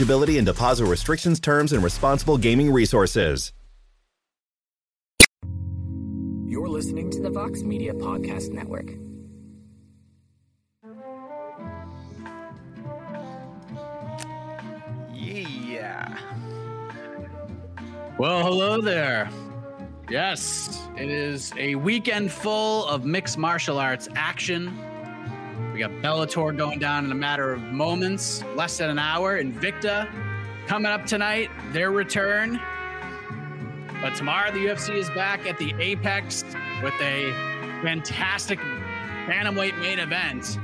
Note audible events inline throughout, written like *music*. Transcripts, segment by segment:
and deposit restrictions, terms, and responsible gaming resources. You're listening to the Vox Media Podcast Network. Yeah. Well, hello there. Yes, it is a weekend full of mixed martial arts action. We got Bellator going down in a matter of moments, less than an hour. Invicta coming up tonight, their return. But tomorrow, the UFC is back at the Apex with a fantastic bantamweight main event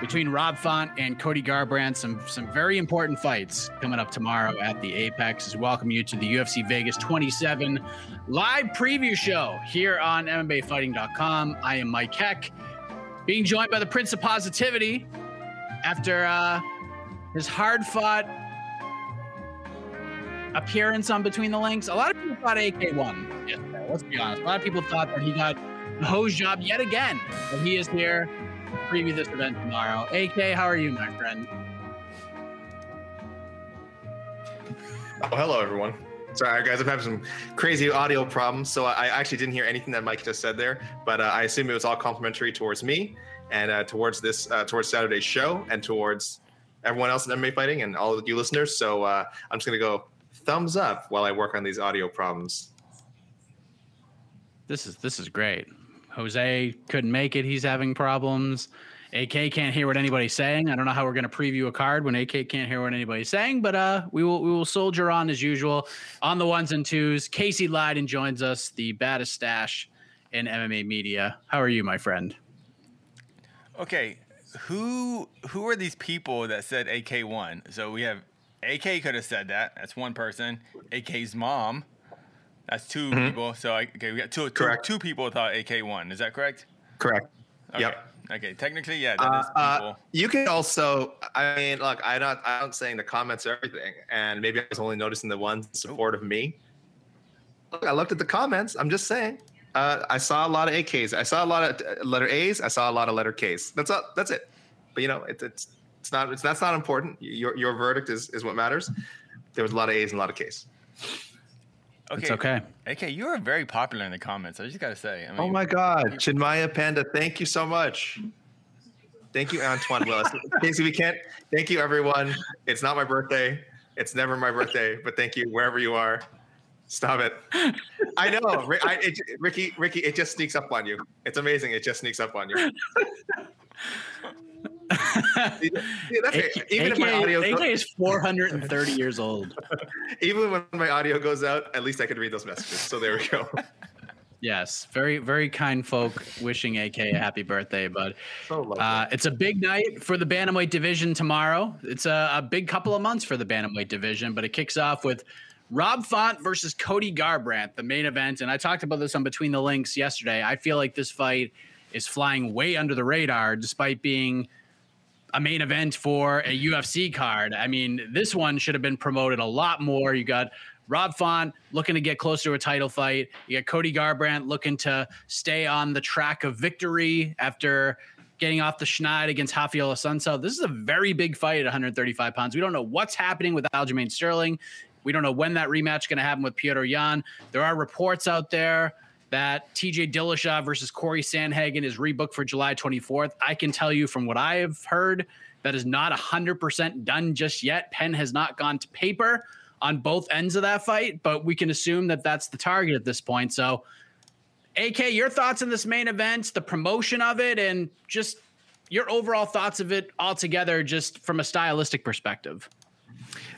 between Rob Font and Cody Garbrandt. Some some very important fights coming up tomorrow at the Apex. As welcome you to the UFC Vegas 27 live preview show here on MMAfighting.com. I am Mike Heck, being joined by the Prince of Positivity after uh, his hard fought appearance on Between the Links. A lot of people thought AK won yesterday. Let's be honest. A lot of people thought that he got the hose job yet again. But he is here to preview this event tomorrow. AK, how are you, my friend? Oh, hello, everyone. Sorry, guys, I'm having some crazy audio problems, so I actually didn't hear anything that Mike just said there. But uh, I assume it was all complimentary towards me and uh, towards this, uh, towards Saturday's show, and towards everyone else in MMA fighting and all of you listeners. So uh, I'm just gonna go thumbs up while I work on these audio problems. This is this is great. Jose couldn't make it. He's having problems. AK can't hear what anybody's saying. I don't know how we're going to preview a card when AK can't hear what anybody's saying, but uh, we will we will soldier on as usual on the ones and twos. Casey Leydon joins us, the baddest stash in MMA media. How are you, my friend? Okay, who who are these people that said AK won? So we have AK could have said that. That's one person. AK's mom. That's 2 Mhm. people. So I, okay, we got two, two, Correct. two people thought AK won. Is that correct? Correct. Okay. Yep. Okay. Technically, yeah, that Uh, is uh, you can also, I mean, look, I'm not, I'm saying the comments are everything, and maybe I was only noticing the ones in support of me. Look, I looked at the comments. I'm just saying. Uh, I saw a lot of AKs. I saw a lot of uh, letter A's. I saw a lot of letter K's. That's all. That's it. But you know, it, it's it's not. It's that's not important. Your your verdict is is what matters. There was a lot of A's and a lot of K's. Okay. It's okay. AK, you are very popular in the comments. I just got to say. I oh mean, Oh my God, Chinmaya Panda, thank you so much. Thank you, Antoine Willis. *laughs* Casey, we can't. Thank you, everyone. It's not my birthday. It's never my birthday, but thank you wherever you are. Stop it. *laughs* I know, I, it, Ricky. Ricky, it just sneaks up on you. It's amazing. It just sneaks up on you. *laughs* See, that's it. Even if my AK, audio, AK go- is 430 years old. *laughs* even when my audio goes out, at least I can read those messages. So there we go. *laughs* Yes, very very kind folk wishing AK a happy birthday, bud. So lovely. Uh, it's a big night for the bantamweight division tomorrow. It's a, a big couple of months for the bantamweight division, but it kicks off with Rob Font versus Cody Garbrandt, the main event. And I talked about this on Between the Links yesterday. I feel like this fight is flying way under the radar, despite being a main event for a UFC card. I mean, this one should have been promoted a lot more. You got Rob Font looking to get closer to a title fight. You got Cody Garbrandt looking to stay on the track of victory after getting off the schneid against Rafael Assunção. This is a very big fight at 135 pounds. We don't know what's happening with Aljamain Sterling. We don't know when that rematch is going to happen with Petr Yan. There are reports out there that TJ Dillashaw versus Cory Sandhagen is rebooked for July 24th. I can tell you from what I have heard That is not 100% done just yet. pen has not gone to paper on both ends of that fight, but we can assume that that's the target at this point. So, AK, your thoughts on this main event, the promotion of it, and just your overall thoughts of it altogether, just from a stylistic perspective.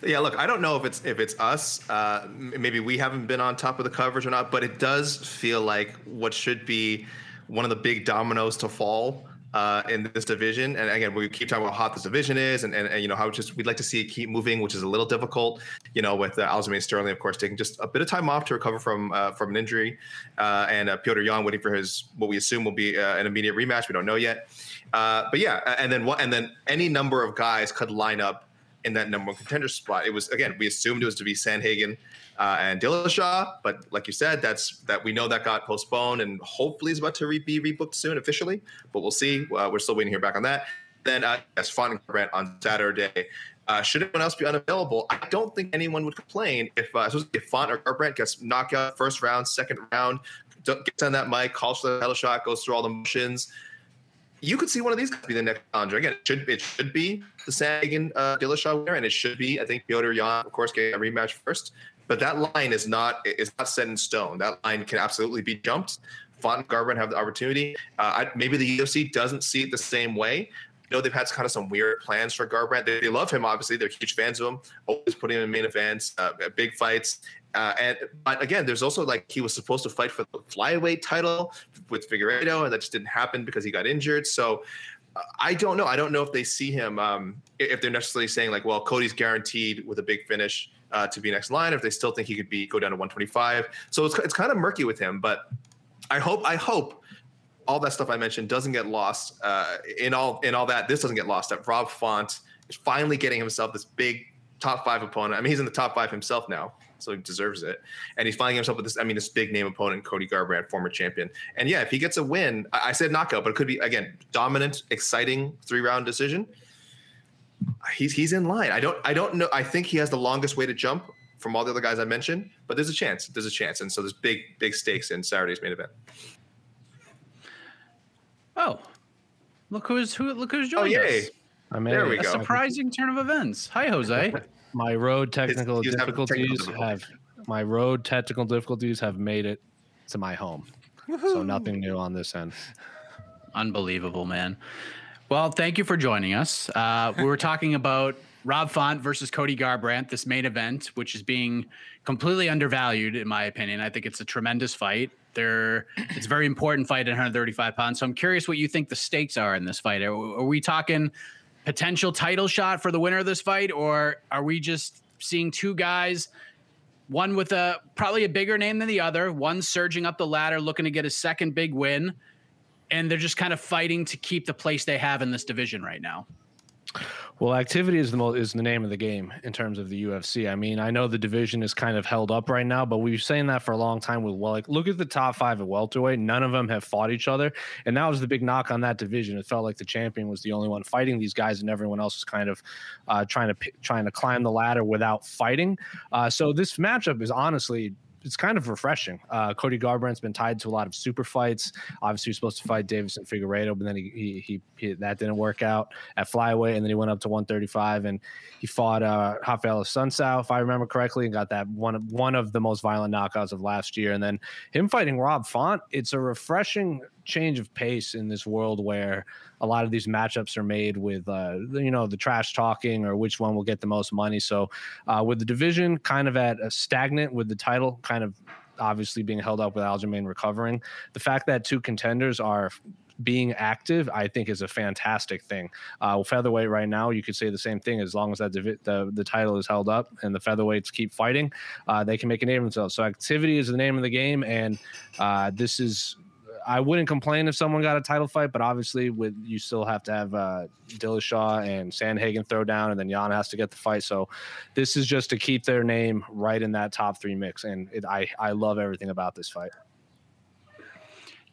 Yeah, look, I don't know if it's if it's us. Uh, maybe we haven't been on top of the coverage or not, but it does feel like what should be one of the big dominoes to fall uh, in this division. And again, we keep talking about how hot this division is, and, and, and, you know how just we'd like to see it keep moving, which is a little difficult. You know, with uh, Aljamain Sterling, of course, taking just a bit of time off to recover from uh, from an injury, uh, and uh, Petr Yan waiting for his what we assume will be uh, an immediate rematch. We don't know yet. Uh, but yeah, and then what? And then any number of guys could line up in that number one contender spot. It was again, we assumed it was to be Sandhagen uh, and Dillashaw, but like you said, that's that we know that got postponed and hopefully is about to re- be rebooked soon officially, but we'll see. Uh, we're still waiting to hear back on that. Then uh, yes, Font and Grant on Saturday. Uh, should anyone else be unavailable? I don't think anyone would complain if uh, if Font or Garbrandt gets knocked out first round, second round, gets on that mic, calls for the title shot, goes through all the motions you could see one of these be the next challenger. Again, it should it should be the Sandhagen uh, Dillashaw winner, and it should be I think Petr Yan, of course, getting a rematch first. But that line is not is not set in stone. That line can absolutely be jumped. Font Garbrandt have the opportunity. Uh, I, maybe the UFC doesn't see it the same way. You know, they've had kind of some weird plans for Garbrandt. They, they love him, obviously. They're huge fans of him. Always putting him in main events, uh, big fights. Uh, and but again, there's also like he was supposed to fight for the flyweight title with Figueiredo, and that just didn't happen because he got injured. So uh, I don't know. I don't know if they see him um, if they're necessarily saying like, well, Cody's guaranteed with a big finish uh, to be next line. If they still think he could be go down to 125, so it's it's kind of murky with him. But I hope I hope all that stuff I mentioned doesn't get lost uh, in all in all that. This doesn't get lost. That Rob Font is finally getting himself this big top five opponent. I mean, he's in the top five himself now so he deserves it. And he's finding himself with this, I mean, this big name opponent, Cody Garbrandt, former champion. And yeah, if he gets a win, I, I said knockout, but it could be again dominant, exciting three round decision. He's he's in line. I don't I don't know. I think he has the longest way to jump from all the other guys I mentioned, but there's a chance. There's a chance, and so there's big big stakes in Saturday's main event. Oh, look who's who! Look who's joining oh, yay. us. I mean, There we A go. surprising turn of events. Hi, Jose. *laughs* my road technical he was having difficulties technical have my road technical difficulties have made it to my home. So nothing new on this end. Unbelievable, man. Well, thank you for joining us. Uh, we were talking about Rob Font versus Cody Garbrandt, this main event, which is being completely undervalued, in my opinion. I think it's a tremendous fight. There, it's a very important fight at 135 pounds. So I'm curious what you think the stakes are in this fight. Are, are we talking potential title shot for the winner of this fight, or are we just seeing two guys? One with a probably a bigger name than the other, one surging up the ladder, looking to get a second big win, and they're just kind of fighting to keep the place they have in this division right now. Well, activity is the mo- is the name of the game in terms of the UFC. I mean, I know the division is kind of held up right now, but we've saying that for a long time. With well, like look at the top five at welterweight, none of them have fought each other, and that was the big knock on that division. It felt like the champion was the only one fighting these guys, and everyone else was kind of uh, trying to trying to climb the ladder without fighting. Uh, so this matchup is honestly it's kind of refreshing. Uh, Cody Garbrandt's been tied to a lot of super fights. Obviously, he was supposed to fight Deiveson Figueiredo, but then he, he, he, that didn't work out at flyweight, and then he went up to 135 and he fought uh, Rafael Sunsao, if I remember correctly, and got that one of one of the most violent knockouts of last year. And then him fighting Rob Font, it's a refreshing change of pace in this world where a lot of these matchups are made with uh, you know the trash talking or which one will get the most money. So uh, with the division kind of at a stagnant, with the title kind of obviously being held up with Aljamain recovering, the fact that two contenders are being active, I think, is a fantastic thing. Uh, featherweight right now, you could say the same thing. As long as that divi- the the title is held up and the featherweights keep fighting, uh, they can make a name of themselves. So activity is the name of the game, and uh, this is I wouldn't complain if someone got a title fight, but obviously, with you still have to have uh, Dillashaw and Sandhagen throw down, and then Yan has to get the fight. So, this is just to keep their name right in that top three mix, and it, I I love everything about this fight.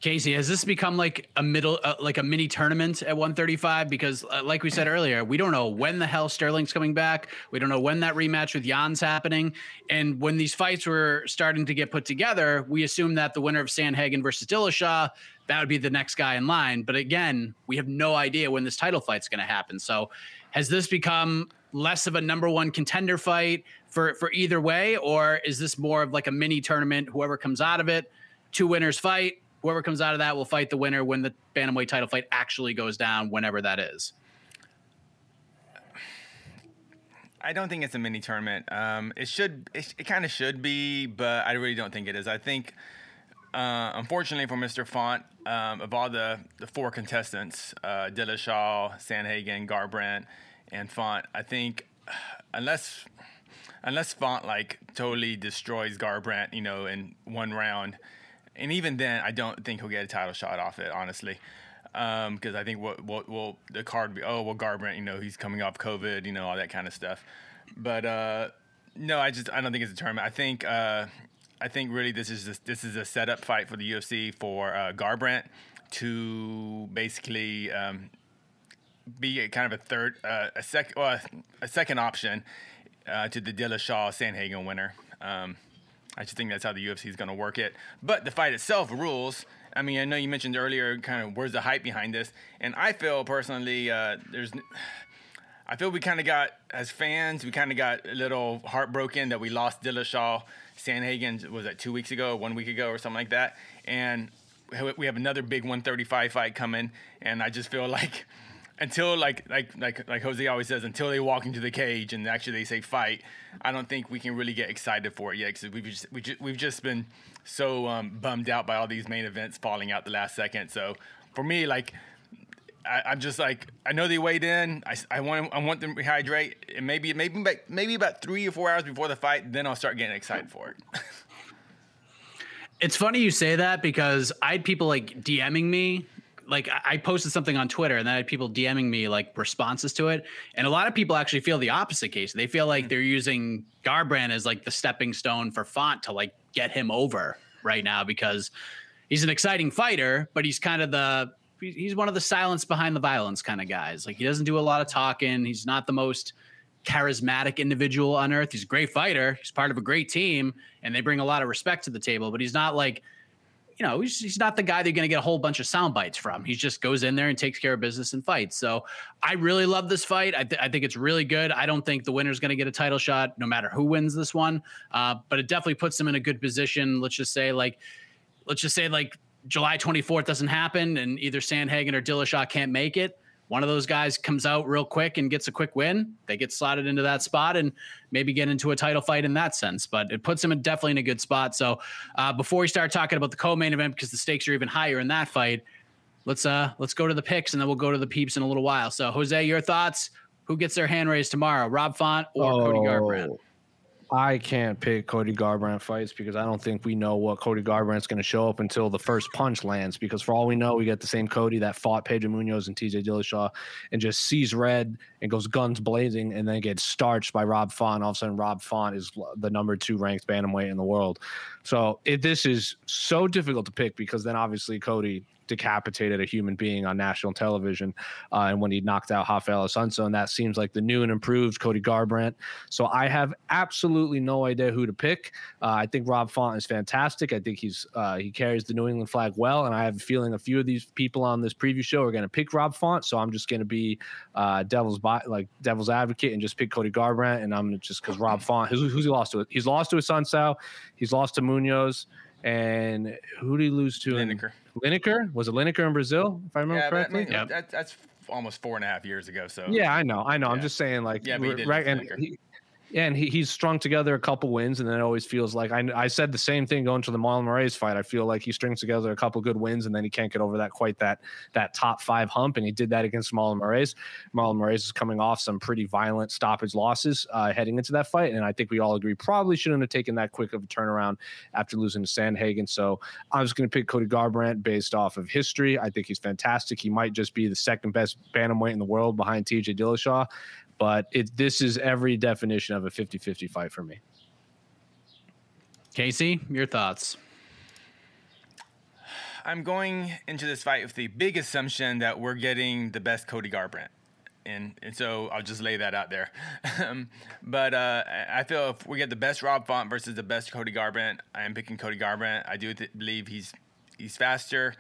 Casey, has this become like a middle, uh, like a mini tournament at 135? Because, uh, like we said earlier, we don't know when the hell Sterling's coming back. We don't know when that rematch with Yan's happening. And when these fights were starting to get put together, we assumed that the winner of Sandhagen versus Dillashaw, that would be the next guy in line. But again, we have no idea when this title fight's going to happen. So, has this become less of a number one contender fight for for either way, or is this more of like a mini tournament? Whoever comes out of it, two winners fight. Whoever comes out of that will fight the winner when the bantamweight title fight actually goes down, whenever that is. I don't think it's a mini tournament. Um, it should, it, it kind of should be, but I really don't think it is. I think, uh, unfortunately for Mr. Font, um, of all the, the four contestants, uh, Dillashaw, Sandhagen, Garbrandt, and Font, I think *sighs* unless unless Font like totally destroys Garbrandt, you know, in one round, and even then, I don't think he'll get a title shot off it, honestly because um, I think what what will the card be? Oh, well, Garbrandt, you know, he's coming off COVID, you know, all that kind of stuff. But uh, no, I just I don't think it's a tournament. I think uh, I think really this is just, this is a setup fight for the UFC for uh, Garbrandt to basically um, be a kind of a third uh, a second well, a second option uh, to the Dillashaw Sandhagen winner. Um, I just think that's how the UFC is going to work it. But the fight itself rules. I mean, I know you mentioned earlier, kind of where's the hype behind this, and I feel personally, uh, there's, I feel we kind of got as fans, we kind of got a little heartbroken that we lost Dillashaw, Sandhagen was that two weeks ago, one week ago, or something like that, and we have another big 135 fight coming, and I just feel *laughs* like until like like like like Jose always says, until they walk into the cage and actually they say fight, I don't think we can really get excited for it yet because we've just we just, we've just been so um, bummed out by all these main events falling out the last second. So for me, like. I, am just like I know they weighed in. I, I want I want them to rehydrate. And maybe maybe maybe about three or four hours before the fight, then I'll start getting excited for it. *laughs* it's funny you say that because I had people like DMing me like I posted something on Twitter and then I had people DMing me like responses to it. And a lot of people actually feel the opposite case. They feel like hmm. they're using Garbrandt as like the stepping stone for Font to like get him over right now because he's an exciting fighter, but he's kind of the he's one of the silence behind the violence kind of guys. Like he doesn't do a lot of talking. He's not the most charismatic individual on earth. He's a great fighter. He's part of a great team and they bring a lot of respect to the table, but he's not like you know, he's, he's not the guy they're going to get a whole bunch of sound bites from. He just goes in there and takes care of business and fights. So I really love this fight. I, th- I think it's really good. I don't think the winner's going to get a title shot no matter who wins this one. Uh, but it definitely puts him in a good position. Let's just say, like, let's just say, like, July 24th doesn't happen and either Sandhagen or Dillashaw can't make it one of those guys comes out real quick and gets a quick win, they get slotted into that spot and maybe get into a title fight in that sense. But it puts them in definitely in a good spot. So uh, before we start talking about the co-main event, because the stakes are even higher in that fight, let's uh let's go to the picks and then we'll go to the peeps in a little while. So Jose, your thoughts? Who gets their hand raised tomorrow? Rob Font or oh, Cody Garbrandt? I can't pick Cody Garbrandt fights because I don't think we know what Cody Garbrandt's going to show up until the first punch lands. Because for all we know, we get the same Cody that fought Pedro Munhoz and TJ Dillashaw and just sees red and goes guns blazing and then gets starched by Rob Font. All of a sudden, Rob Font is the number two ranked bantamweight in the world. So it, this is so difficult to pick because then obviously Cody decapitated a human being on national television, uh, and when he knocked out Rafael Assunção, and that seems like the new and improved Cody Garbrandt. So I have absolutely no idea who to pick. Uh, I think Rob Font is fantastic. I think he's uh, he carries the New England flag well, and I have a feeling a few of these people on this preview show are going to pick Rob Font. So I'm just going to be uh, devil's like devil's advocate and just pick Cody Garbrandt, and I'm just because Rob Font, who's, who's he lost to? He's lost to Assunção, he's lost to Munhoz. And who did he lose to? Lineker. Lineker was it Lineker in Brazil? If I remember yeah, correctly. yeah, that, that's almost four and a half years ago. So yeah, I know, I know. Yeah. I'm just saying, like, yeah, right, and he, and he, he's strung together a couple wins, and then it always feels like I, I said the same thing going to the Marlon Moraes fight. I feel like he strings together a couple good wins, and then he can't get over that quite that that top five hump, and he did that against Marlon Moraes. Marlon Moraes is coming off some pretty violent stoppage losses uh, heading into that fight, and I think we all agree probably shouldn't have taken that quick of a turnaround after losing to Sandhagen. So I'm just going to pick Cody Garbrandt based off of history. I think he's fantastic. He might just be the second best bantamweight in the world behind TJ Dillashaw but it this is every definition of a 50-50 fight for me. Casey, your thoughts? I'm going into this fight with the big assumption that we're getting the best Cody Garbrandt. And, and so I'll just lay that out there. *laughs* Um, but uh, I feel if we get the best Rob Font versus the best Cody Garbrandt, I am picking Cody Garbrandt. I do th- believe he's he's faster.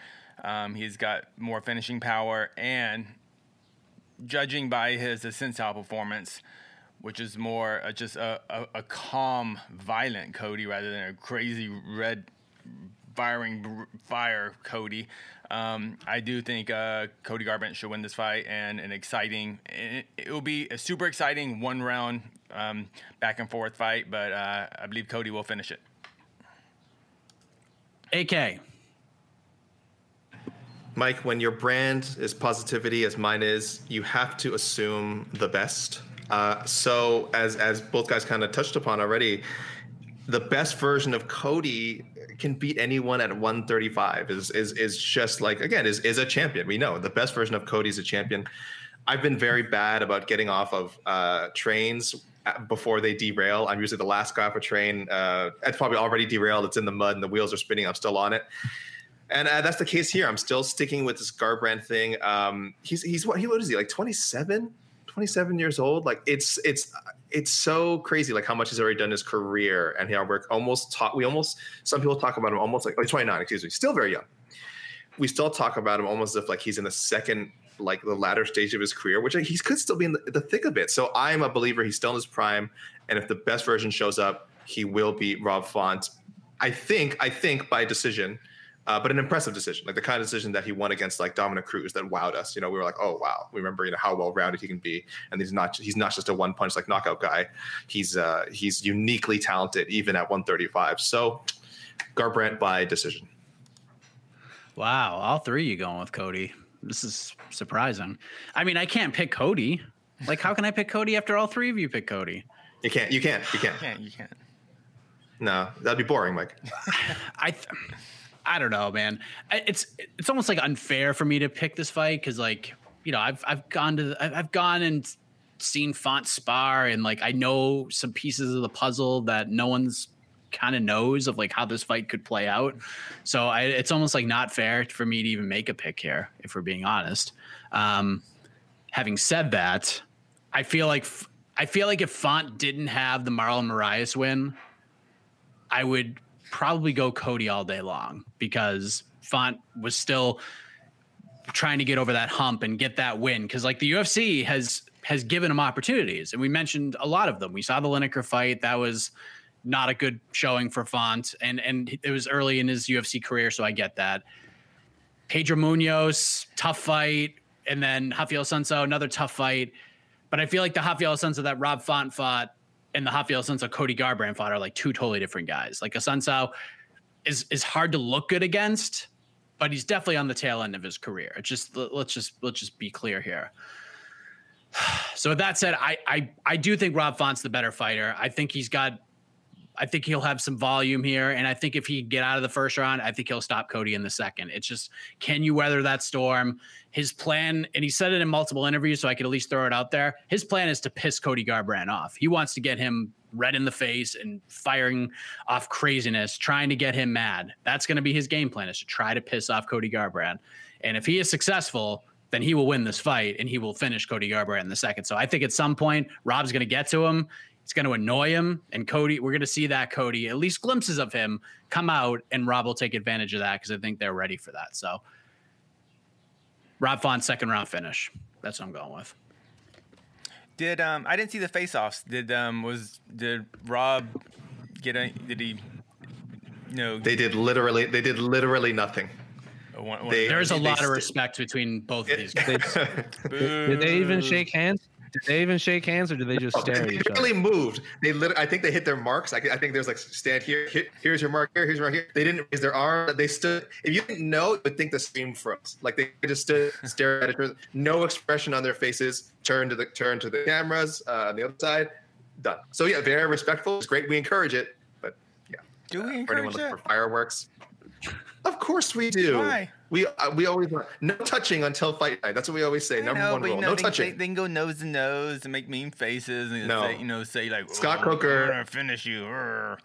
Um, he's got more finishing power, and judging by his Assunção performance, which is more uh, just a, a, a calm, violent Cody rather than a crazy red firing fire Cody. Um, I do think uh, Cody Garbrandt should win this fight, and an exciting. It, it will be a super exciting one round um, back and forth fight, but uh, I believe Cody will finish it. AK. Mike, when your brand is positivity, as mine is, you have to assume the best. Uh, so, as as both guys kind of touched upon already, the best version of Cody can beat anyone at 135. Is is is just like again is is a champion. We know the best version of Cody is a champion. I've been very bad about getting off of uh, trains before they derail. I'm usually the last guy off a train. Uh, it's probably already derailed. It's in the mud and the wheels are spinning. I'm still on it. And uh, that's the case here. I'm still sticking with this Garbrandt thing. Um, he's he's what he what is he like 27, 27 years old? Like it's it's it's so crazy like how much he's already done his career and how we're almost talk we almost some people talk about him almost like oh, 29 excuse me still very young we still talk about him almost as if like he's in the second like the latter stage of his career which he could still be in the, the thick of it so i'm a believer he's still in his prime and if the best version shows up he will beat rob font i think i think by decision uh, but an impressive decision, like the kind of decision that he won against like Dominick Cruz that wowed us. You know, we were like, oh wow, we remember you know how well rounded he can be, and he's not he's not just a one punch like knockout guy. He's uh, he's uniquely talented even at 135. So Garbrandt by decision. Wow, all three you going with Cody. This is surprising. I mean, I can't pick Cody. Like, how can I pick Cody after all three of you pick Cody? You can't. You can't. You can't. You can't. You can't. No, that'd be boring, Mike. *laughs* I. Th- I don't know, man. It's it's almost like unfair for me to pick this fight because, like, you know, I've I've gone to I've gone and seen Font spar and like I know some pieces of the puzzle that no one's kind of knows of like how this fight could play out. So I, it's almost like not fair for me to even make a pick here, if we're being honest. Um, having said that, I feel like I feel like if Font didn't have the Marlon Moraes win, I would probably go Cody all day long because Font was still trying to get over that hump and get that win because like the UFC has has given him opportunities and we mentioned a lot of them. We saw the Lineker fight that was not a good showing for Font and and it was early in his UFC career so I get that. Pedro Munhoz tough fight and then Rafael Assunção another tough fight but I feel like the Rafael Assunção that Rob Font fought and the Rafael Assunção Cody Garbrandt fought are like two totally different guys. Like Assunção is is hard to look good against, but he's definitely on the tail end of his career. It's just let's just let's just be clear here. *sighs* So with that said, I I I do think Rob Font's the better fighter. I think he's got I think he'll have some volume here. And I think if he get out of the first round, I think he'll stop Cody in the second. It's just, can you weather that storm? His plan, and he said it in multiple interviews, so I could at least throw it out there. His plan is to piss Cody Garbrandt off. He wants to get him red in the face and firing off craziness, trying to get him mad. That's going to be his game plan is to try to piss off Cody Garbrandt. And if he is successful, then he will win this fight and he will finish Cody Garbrandt in the second. So I think at some point, Rob's going to get to him. It's going to annoy him. And Cody, we're going to see that Cody, at least glimpses of him, come out, and Rob will take advantage of that because I think they're ready for that. So, Rob Font, second round finish. That's what I'm going with. Did um I didn't see the face offs. Did um was did Rob get a did he you know they did literally they did literally nothing. One, one they, There's a lot of respect between both of these *laughs* guys. did they even shake hands? Did they even shake hands, or did they just stare they at each barely other? moved. They literally, I think they hit their marks. I, I think there's like stand here, here, here's your mark here, here's your mark here. They didn't raise their arm. They stood. If you didn't know, you would think the stream froze. Like they just stood, stare at each other, no expression on their faces. Turn to the turn to the cameras uh, on the other side. Done. So yeah, very respectful. It's great. We encourage it, but yeah. Do we uh, for anyone encourage looking that? for fireworks? Of course we do. Why? We uh, we always want no touching until fight night. That's what we always say. I Number know, one rule: you know, no they, touching. They, they can go nose to nose and make mean faces and No. say, you know, say like Scott "Oh, Coker- finish you. Urgh."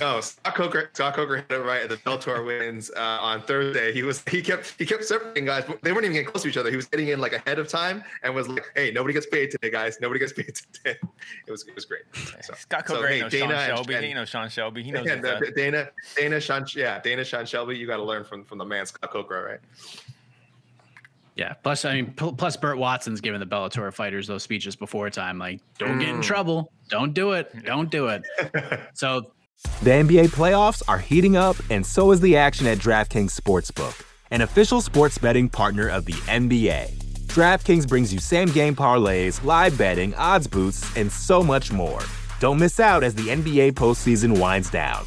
No, Scott Coker. Scott Coker hit it right at the Bellator *laughs* wins uh, on Thursday. He was he kept he kept separating guys. but They weren't even getting close to each other. He was getting in like ahead of time and was like, "Hey, nobody gets paid today, guys. Nobody gets *laughs* paid today." It was it was great. So, Scott so, Coker hey, ain't Dana Sean Shelby. and- no Sean Shelby. He knows *laughs* and, uh, Dana Dana Sean yeah Dana Sean Shelby. You got to learn from from the man Scott Coker, all right? Yeah. Plus, I mean, pl- plus Burt Watson's given the Bellator fighters those speeches before time, like, don't get in mm. trouble, don't do it, don't do it. *laughs* so The NBA playoffs are heating up, and so is the action at DraftKings Sportsbook, an official sports betting partner of the NBA. DraftKings brings you same game parlays, live betting, odds boosts, and so much more. Don't miss out as the NBA postseason winds down.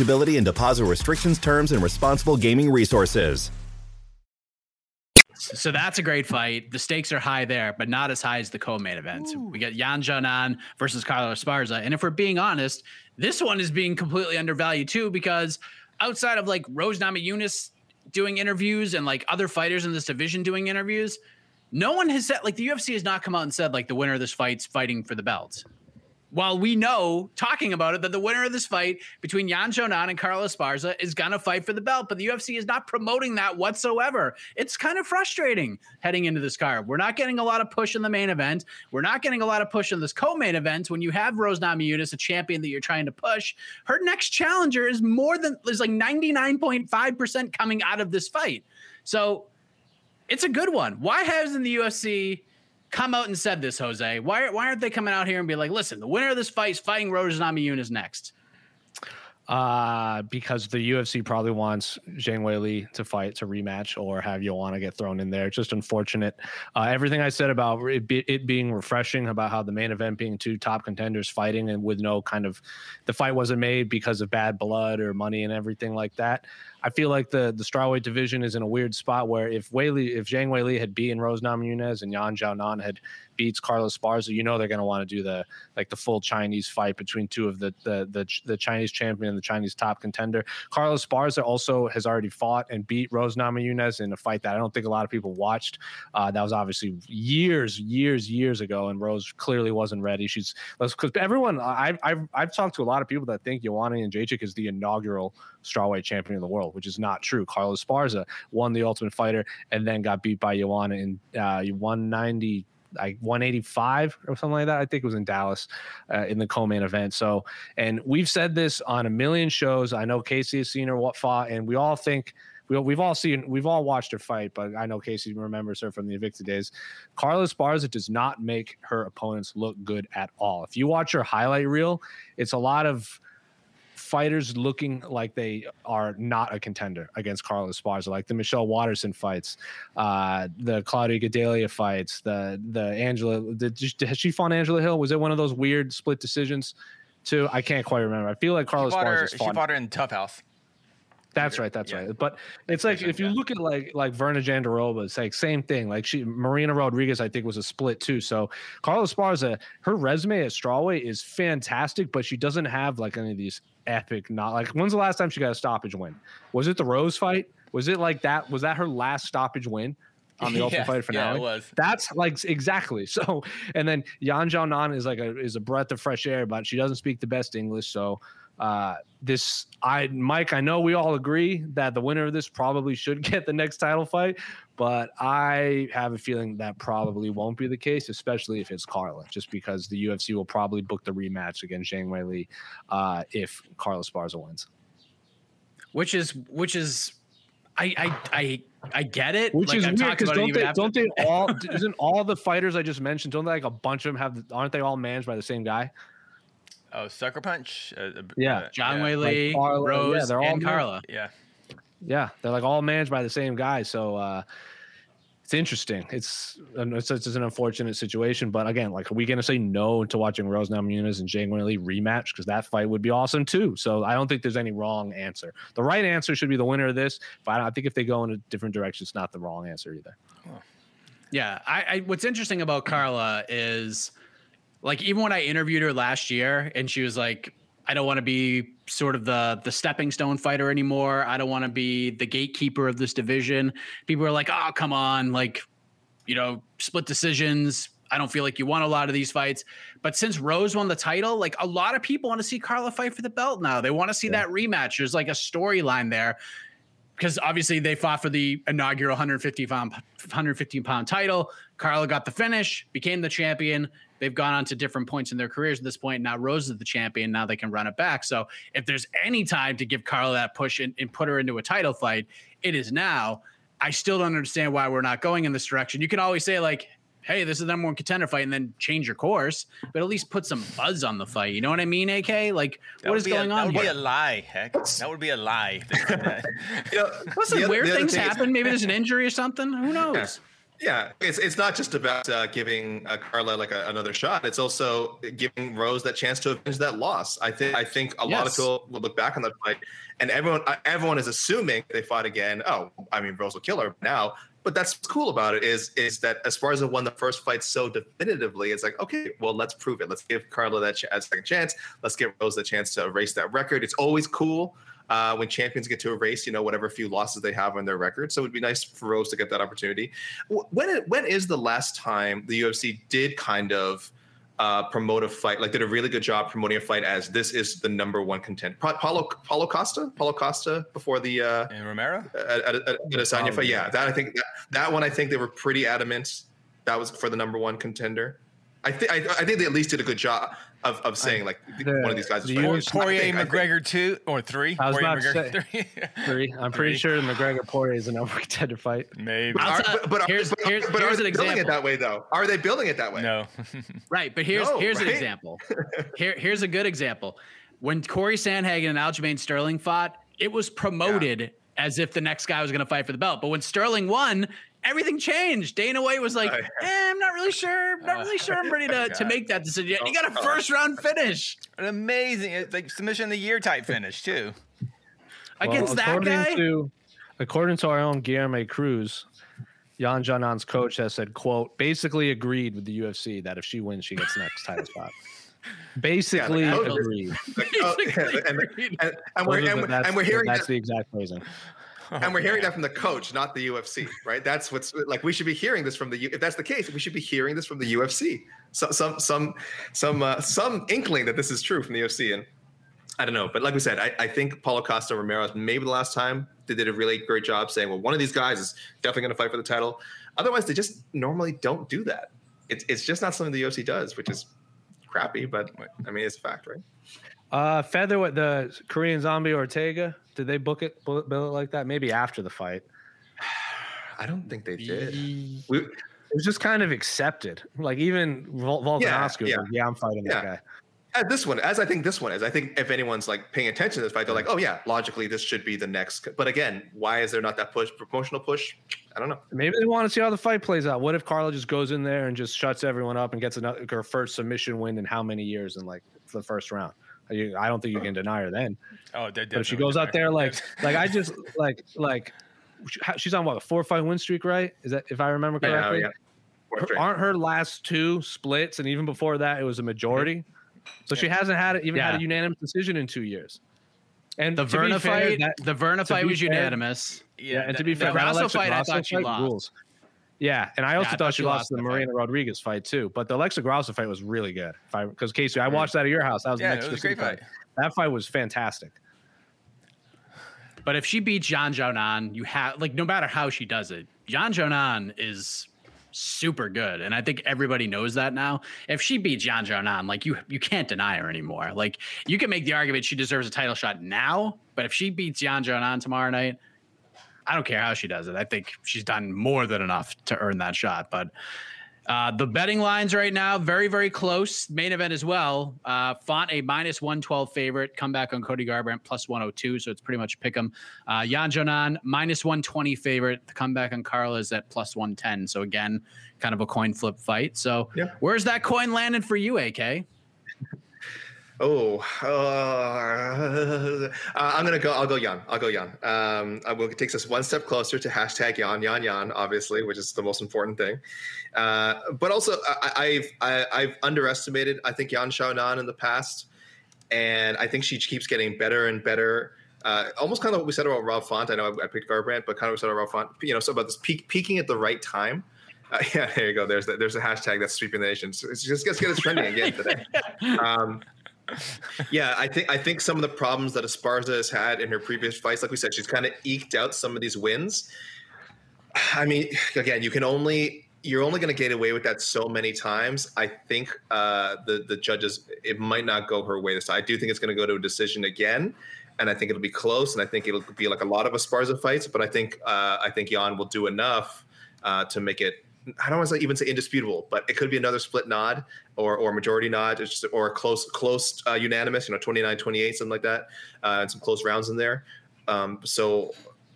and deposit restrictions, terms, and responsible gaming resources. So that's a great fight. The stakes are high there, but not as high as the co-main event. Ooh. We got Yan Xiaonan versus Carla Esparza. And if we're being honest, this one is being completely undervalued too, because outside of like Rose Namajunas doing interviews and like other fighters in this division doing interviews, no one has said like the UFC has not come out and said like the winner of this fight's fighting for the belt while we know, talking about it, that the winner of this fight between Yan Xiaonan and Carla Esparza is going to fight for the belt, but the UFC is not promoting that whatsoever. It's kind of frustrating heading into this card. We're not getting a lot of push in the main event. We're not getting a lot of push in this co-main event. When you have Rose Namajunas, a champion that you're trying to push, her next challenger is more than is like 99.5% coming out of this fight. So it's a good one. Why hasn't the UFC come out and said this, Jose? Why, why aren't they coming out here and be like, listen, the winner of this fight is fighting Rose Namajunas next? Uh, because the UFC probably wants Zhang Weili to fight to rematch or have Joanna get thrown in there. It's just unfortunate. Uh, everything I said about it, be, it being refreshing about how the main event being two top contenders fighting and with no kind of the fight wasn't made because of bad blood or money and everything like that. I feel like the the strawweight division is in a weird spot where if Weili, if Zhang Weili had beaten Rose Namajunas and Yan Xiaonan had beats Carla Esparza, you know they're going to want to do the like the full Chinese fight between two of the, the the the Chinese champion and the Chinese top contender. Carla Esparza also has already fought and beat Rose Namajunas in a fight that I don't think a lot of people watched. Uh, that was obviously years, years, years ago, and Rose clearly wasn't ready. She's because everyone I've, I've I've talked to a lot of people that think Joanna Jędrzejczyk is the inaugural strawweight champion of the world, which is not true. Carla Esparza won the Ultimate Fighter and then got beat by Joanna in uh, 190 like 185 or something like that. I think it was in Dallas uh, in the co-main event. So, and we've said this on a million shows. I know Casey has seen her what fought, and we all think we, we've all seen we've all watched her fight, but I know Casey remembers her from the Invicta days. Carla Esparza does not make her opponents look good at all. If you watch her highlight reel, it's a lot of fighters looking like they are not a contender against Carla Esparza, like the Michelle Waterson fights, uh, the Claudia Gadelha fights, the the Angela. Did, has she fought Angela Hill? Was it one of those weird split decisions? Too, I can't quite remember. I feel like Carla she fought, her, she fought her in Tough House. That's right. That's yeah. right. But it's like if you look at like like Virna Jandiroba, it's like same thing. Like she Marina Rodriguez, I think was a split too. So Carla Esparza, uh, her resume at strawweight is fantastic, but she doesn't have like any of these epic. Not like when's the last time she got a stoppage win? Was it the Rose fight? Was it like that? Was that her last stoppage win? on the *laughs* Ultimate Fighter finale. Yeah, it was. That's like exactly. *laughs* So, and then Yan Xiaonan is like a is a breath of fresh air, but she doesn't speak the best English. So, uh, this I Mike, I know we all agree that the winner of this probably should *laughs* get the next title fight, but I have a feeling that probably won't be the case, especially if it's Carla, just because the UFC will probably book the rematch against Zhang Weili uh, if Carla Esparza wins. Which is which is I I I I get it. Which like, is I've weird because don't, they, don't they all isn't all the fighters I just mentioned don't they like a bunch of them have aren't they all managed by the same guy? Oh, Sucker Punch. Uh, Yeah. uh, John yeah. Weili, Like Carla, Rose, yeah, they're all and men. Carla. Yeah. Yeah, they're like all managed by the same guy. So uh it's interesting. It's it's, it's an unfortunate situation, but again, like, are we going to say no to watching Rose Namajunas and Zhang Weili rematch because that fight would be awesome too? So I don't think there's any wrong answer. The right answer should be the winner of this, but I think if they go in a different direction, it's not the wrong answer either. Yeah, I, I what's interesting about Carla is like even when I interviewed her last year and she was like, I don't want to be sort of the the stepping stone fighter anymore. I don't want to be the gatekeeper of this division. People are like, "Oh, come on, like, you know, split decisions. I don't feel like you won a lot of these fights." But since Rose won the title, like a lot of people want to see Carla fight for the belt now. They want to see yeah. that rematch. There's like a storyline there because obviously they fought for the inaugural 150 pound 115 pound title. Carla got the finish, became the champion. They've gone on to different points in their careers at this point. Now Rose is the champion. Now they can run it back. So if there's any time to give Carla that push and, and put her into a title fight, it is now. I still don't understand why we're not going in this direction. You can always say like, hey, this is the number one contender fight, and then change your course, but at least put some buzz on the fight. You know what I mean, AK? Like, that what is going a, on? That would here? be a lie, heck. That would be a lie. *laughs* *laughs* you know, Listen, the, weird the things happen. Maybe there's an injury or something. Who knows? Yeah. It's it's not just about uh, giving uh, Carla like a, another shot. It's also giving Rose that chance to avenge that loss. I think I think a yes. lot of people will look back on that fight, and everyone uh, everyone is assuming they fought again. Oh, I mean, Rose will kill her now. But that's what's cool about it is is that as far as the won the first fight so definitively, it's like okay, well let's prove it. Let's give Carla that ch- a second chance. Let's give Rose the chance to erase that record. It's always cool uh, when champions get to erase, you know, whatever few losses they have on their record. So it would be nice for Rose to get that opportunity. When when is the last time the UFC did kind of uh, promote a fight, like did a really good job promoting a fight as this is the number one contender? Paulo Paulo Costa, Paulo Costa before the uh, and Romero at, at, at, at fight. Yeah, that I think that, that one I think they were pretty adamant that was for the number one contender. I think I, I think they at least did a good job of, of saying like the, one of these guys is fighting. Poirier think, McGregor two or three. I was Poirier, about McGregor to say three. *laughs* three. I'm pretty three. sure McGregor Poirier is a number contender fight. Maybe. But, are, but, but, here's, but, here's, but here's are they building it that way though? Are they building it that way? No. *laughs* right, but here's no, here's right? an example. *laughs* Here here's a good example. When Cory Sandhagen and Aljamain Sterling fought, it was promoted. Yeah as if the next guy was going to fight for the belt. But when Sterling won, everything changed. Dana White was like, eh, I'm not really sure. Not really sure I'm ready to, to *laughs* make that decision yet. You got a first round finish. An amazing, it's like submission of the year type finish, too. Against that guy? To, according to our own Guilherme Cruz, Yan Xiaonan's coach has said, quote, basically agreed with the UFC that if she wins, she gets the next title spot. *laughs* Basically yeah, like, agreed. *laughs* Like, oh, and, and, and, we're, and, and we're hearing that's that. the exact phrasing. Oh, and we're hearing that from the *laughs* coach, not the UFC, right? That's what's like. We should be hearing this from the. If that's the case, we should be hearing this from the UFC. So, some, some, some, uh, some inkling that this is true from the UFC, and I don't know. But like we said, I, I think Paulo Costa Romero maybe the last time they did a really great job saying, well, one of these guys is definitely going to fight for the title. Otherwise, they just normally don't do that. It's it's just not something the UFC does, which is crappy. But I mean, it's a fact, right? Uh, featherweight, the Korean Zombie Ortega. Did they book it, bill it like that? Maybe after the fight. *sighs* I don't think they did. We, it was just kind of accepted. Like even Vol- Volkanovski yeah, yeah. Like, yeah, I'm fighting yeah. that guy. As this one, as I think this one is, I think if anyone's like paying attention to this fight, they're like, oh yeah, logically this should be the next. But again, why is there not that push, promotional push? I don't know. Maybe they want to see how the fight plays out. What if Carla just goes in there and just shuts everyone up and gets another, her first submission win in how many years in like the first round? I don't think you can deny her then. Oh, but if she goes out there like like I just *laughs* like like she's on what a four or five win streak, right? Is that if I remember correctly? Yeah, yeah. Her, aren't her last two splits, and even before that, it was a majority. So she hasn't had even yeah. had a unanimous decision in two years. And the Virna fight, that, the Virna fight was fair, unanimous. Yeah, and to be fair, the Grasso fight, I thought she lost. Rules. Yeah, and I also yeah, thought, she lost, the Marina fight. Rodriguez fight too. But the Alexa Grasso fight was really good. Because Casey, I watched that at your house. That was yeah, the was a great fight. fight. That fight was fantastic. But if she beats Yan Xiaonan, you have like no matter how she does it, Yan Xiaonan is super good, and I think everybody knows that now. If she beats Yan Xiaonan, like you you can't deny her anymore. Like you can make the argument she deserves a title shot now, but if she beats Yan Xiaonan tomorrow night, I don't care how she does it. I think she's done more than enough to earn that shot. But Uh, the betting lines right now, very, very close. Main event as well. Uh, Font a minus 112 favorite. Comeback on Cody Garbrandt plus 102. So it's pretty much pick 'em. Uh, Yan Xiaonan minus 120 favorite. The comeback on Carla is at plus 110. So again, kind of a coin flip fight. So Yeah. where's that coin landing for you, AK? Oh, uh, I'm gonna go. I'll go Yan. I'll go Yan. Um, I will, it takes us one step closer to hashtag Yan, Yan, Yan, obviously, which is the most important thing. Uh, but also, I, I've I, I've underestimated. I think Yan Xiaonan in the past, and I think she keeps getting better and better. Uh, almost kind of what we said about Rob Font. I know I, I picked Garbrandt, but kind of what we said about Rob Font. You know, so about this peak, peaking at the right time. Uh, *laughs* yeah, there you go. There's the, there's a hashtag that's sweeping the nation. So it's just let's get it trending again today. *laughs* Um, yeah, I think I think some of the problems that Esparza has had in her previous fights, like we said, she's kind of eked out some of these wins. I mean, again, you can only you're only going to get away with that so many times. I think uh, the the judges it might not go her way this time. I do think it's going to go to a decision again, and I think it'll be close, and I think it'll be like a lot of Esparza fights. But I think uh, I think Jan will do enough uh, to make it. I don't want to even say indisputable, but it could be another split nod or or majority nod, it's just, or a close close uh, unanimous, you know, 29-28, something like that, uh, and some close rounds in there. Um, so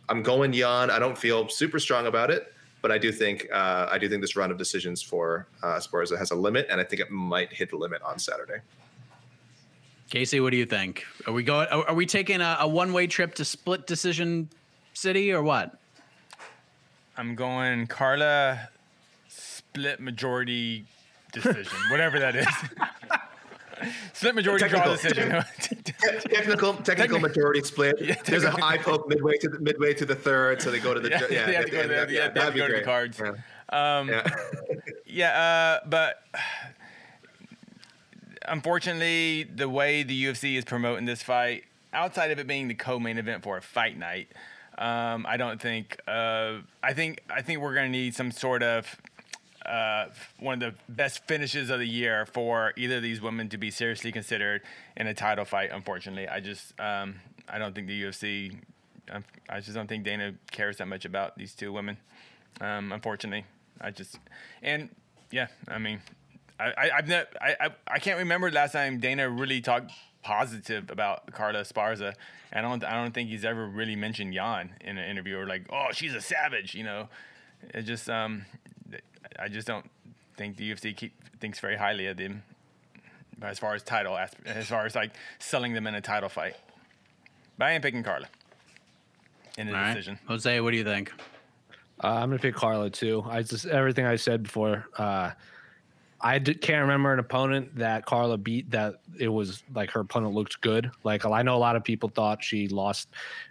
I'm going Jan. I don't feel super strong about it, but I do think uh, I do think this run of decisions for uh, Esparza has a limit, and I think it might hit the limit on Saturday. Casey, what do you think? Are we going? Are, are we taking a, a one way trip to split decision city or what? I'm going Carla split majority *laughs* decision, whatever that is. *laughs* split majority draw Technical. decision. Te- *laughs* technical technical majority split. There's a eye poke midway to the, midway to the third, so they go to the yeah, yeah. they have to go to, the, yeah, yeah, they have that'd to, go be to the great. cards. Yeah. Um, Yeah. Yeah, uh, but unfortunately, the way the UFC is promoting this fight, outside of it being the co-main event for a fight night, um, I don't think. Uh, I think I think we're going to need some sort of uh, one of the best finishes of the year for either of these women to be seriously considered in a title fight. Unfortunately, I just um, I don't think the UFC. I- I just don't think Dana cares that much about these two women. Um, unfortunately, I just and yeah, I mean, I I I've ne- I, I I can't remember last time Dana really talked positive about Carla Esparza. And I don't I don't think he's ever really mentioned Jan in an interview or like, oh, she's a savage, you know. It just um, I just don't think the UFC keep, thinks very highly of them as far as title, as, as far as like selling them in a title fight. But I am picking Carla in the All right. decision. Jose, what do you think? Uh, I'm gonna pick Carla too. I just everything I said before. Uh, I d- can't remember an opponent that Carla beat that it was like her opponent looked good. Like I know a lot of people thought she lost.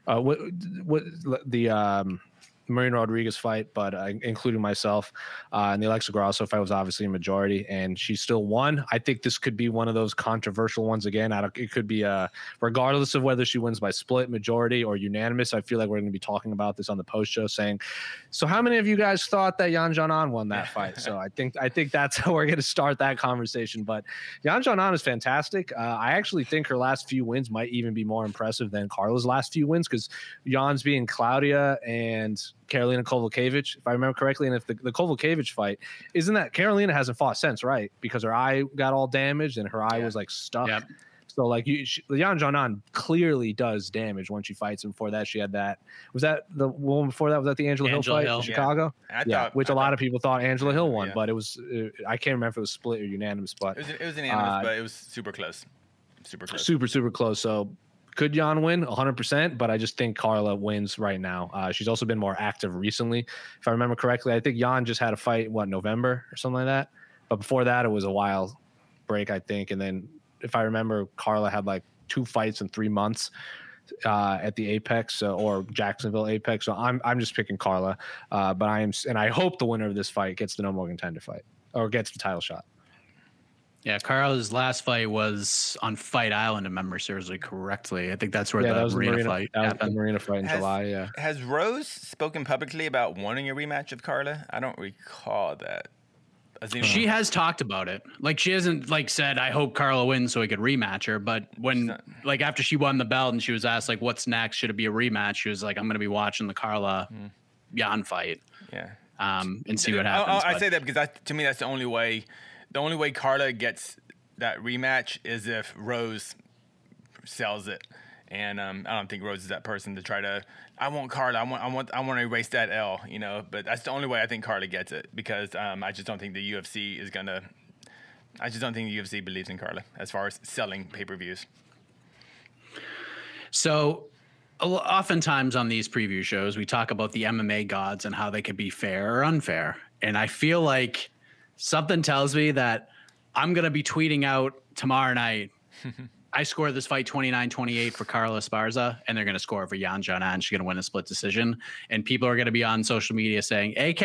Uh, what what the um, Marina Rodriguez fight, but uh, including myself, uh, and the Alexa Grasso fight was obviously a majority, and she still won. I think this could be one of those controversial ones again. I don't, it could be uh, regardless of whether she wins by split, majority, or unanimous. I feel like we're going to be talking about this on the post show, saying, "So how many of you guys thought that Yan Xiaonan won that fight?" So *laughs* I think I think that's how we're going to start that conversation. But Yan Xiaonan is fantastic. Uh, I actually think her last few wins might even be more impressive than Carla's last few wins because Jan's being Claudia and Karolina Kowalkiewicz, if I remember correctly. And if the, the Kowalkiewicz fight, isn't that Carolina hasn't fought since, right? Because her eye got all damaged and her eye Yeah. was like stuck. Yep. So like you, she, Yan Xiaonan clearly does damage when she fights. And before that, she had that. Was that the one before that? Was that the Angela, Angela Hill fight Hill. in Yeah. Chicago? I yeah, thought- which I a lot of people thought Angela Hill won, Yeah. but it was uh, I can't remember if it was split or unanimous, but It was, it was unanimous, Uh, but it was super close. Super close. super super close. So could Jan win 100%? But I just think Carla wins right now. Uh, she's also been more active recently. If I remember correctly, I think Jan just had a fight what November or something like that. But before that, it was a while break, I think. And then if I remember, Carla had like two fights in three months uh, at the Apex uh, or Jacksonville Apex. So I'm I'm just picking Carla. Uh, but I am and I hope the winner of this fight gets the no more contender fight or gets the title shot. Yeah, Carla's last fight was on Fight Island, if I remember seriously correctly. I think that's where yeah, the that was Marina, the Marina fight That was the happened. Marina fight in Has- July. Yeah. Has Rose spoken publicly about wanting a rematch of Carla? I don't recall that. Azima. She has talked about it. Like she hasn't like said, "I hope Carla wins so we could rematch her." But when not- like after she won the belt and she was asked like, "What's next? Should it be a rematch?" She was like, "I'm going to be watching the Carla Hmm. Jan fight." yeah. um, and see what happens. I, I but- say that because I, to me that's the only way. The only way Carla gets that rematch is if Rose sells it, and um, I don't think Rose is that person to try to. I want Carla. I want. I want. I want to erase that L. You know, but that's the only way I think Carla gets it because um, I just don't think the UFC is gonna. I just don't think the UFC believes in Carla as far as selling pay per views. So, oftentimes on these preview shows, we talk about the MMA gods and how they could be fair or unfair. And I feel like something tells me that I'm going to be tweeting out tomorrow night. *laughs* I score this fight 29 28 for Carla Esparza, and they're going to score for Yan Xiaonan. She's going to win a split decision. And people are going to be on social media saying, AK,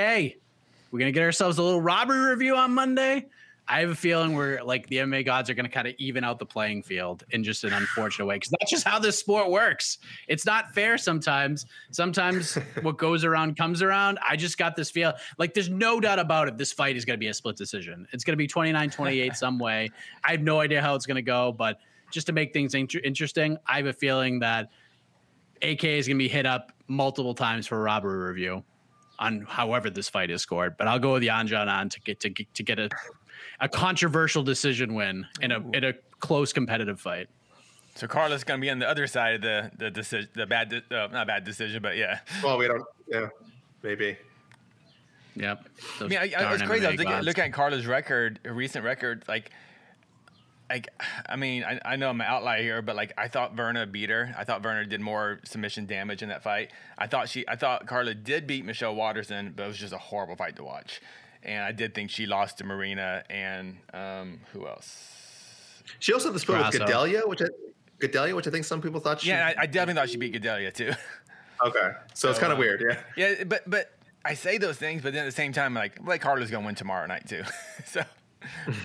we're going to get ourselves a little robbery review on Monday. I have a feeling we're like the MMA gods are going to kind of even out the playing field in just an unfortunate way because that's just how this sport works. It's not fair sometimes. Sometimes *laughs* what goes around comes around. I just got this feel like there's no doubt about it. This fight is going to be a split decision. It's going to be 29 28 some way. I have no idea how it's going to go, but just to make things inter- interesting, I have a feeling that AK is going to be hit up multiple times for a robbery review on however this fight is scored. But I'll go with Yan Xiaonan to get to get, to get a a controversial decision win in a in a close competitive fight. So Carla's gonna be on the other side of the the decision, the bad, de- uh, not bad decision, but yeah. Well, we don't. Yeah, maybe. Yep. I mean, I, I, it's crazy. I was looking, looking at Carla's record, recent record. Like, like, I mean, I, I know I'm an outlier here, but like, I thought Virna beat her. I thought Virna did more submission damage in that fight. I thought she, I thought Carla did beat Michelle Waterson, but it was just a horrible fight to watch. And I did think she lost to Marina and um, who else? She also had the split with Grasso. Gadelha, which I, Gadelha, which I think some people thought she. Yeah, I, I definitely thought she beat Gadelha too. okay, so, it's kind of uh, weird. Yeah. Yeah, but but I say those things, but then at the same time, like like Carla's gonna win tomorrow night too. *laughs* so,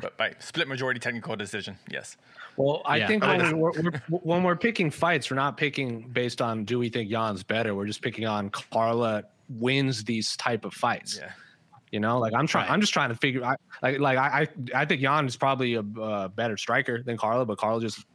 but by split majority technical decision, yes. Well, I Yeah. think I when, we're, we're, when we're picking fights, we're not picking based on do we think Jan's better. We're just picking on Carla wins these type of fights. Yeah. You know, like I'm trying. Right. I'm just trying to figure. I, like, like I, I, I think Jan is probably a uh, better striker than Carla, but Carla just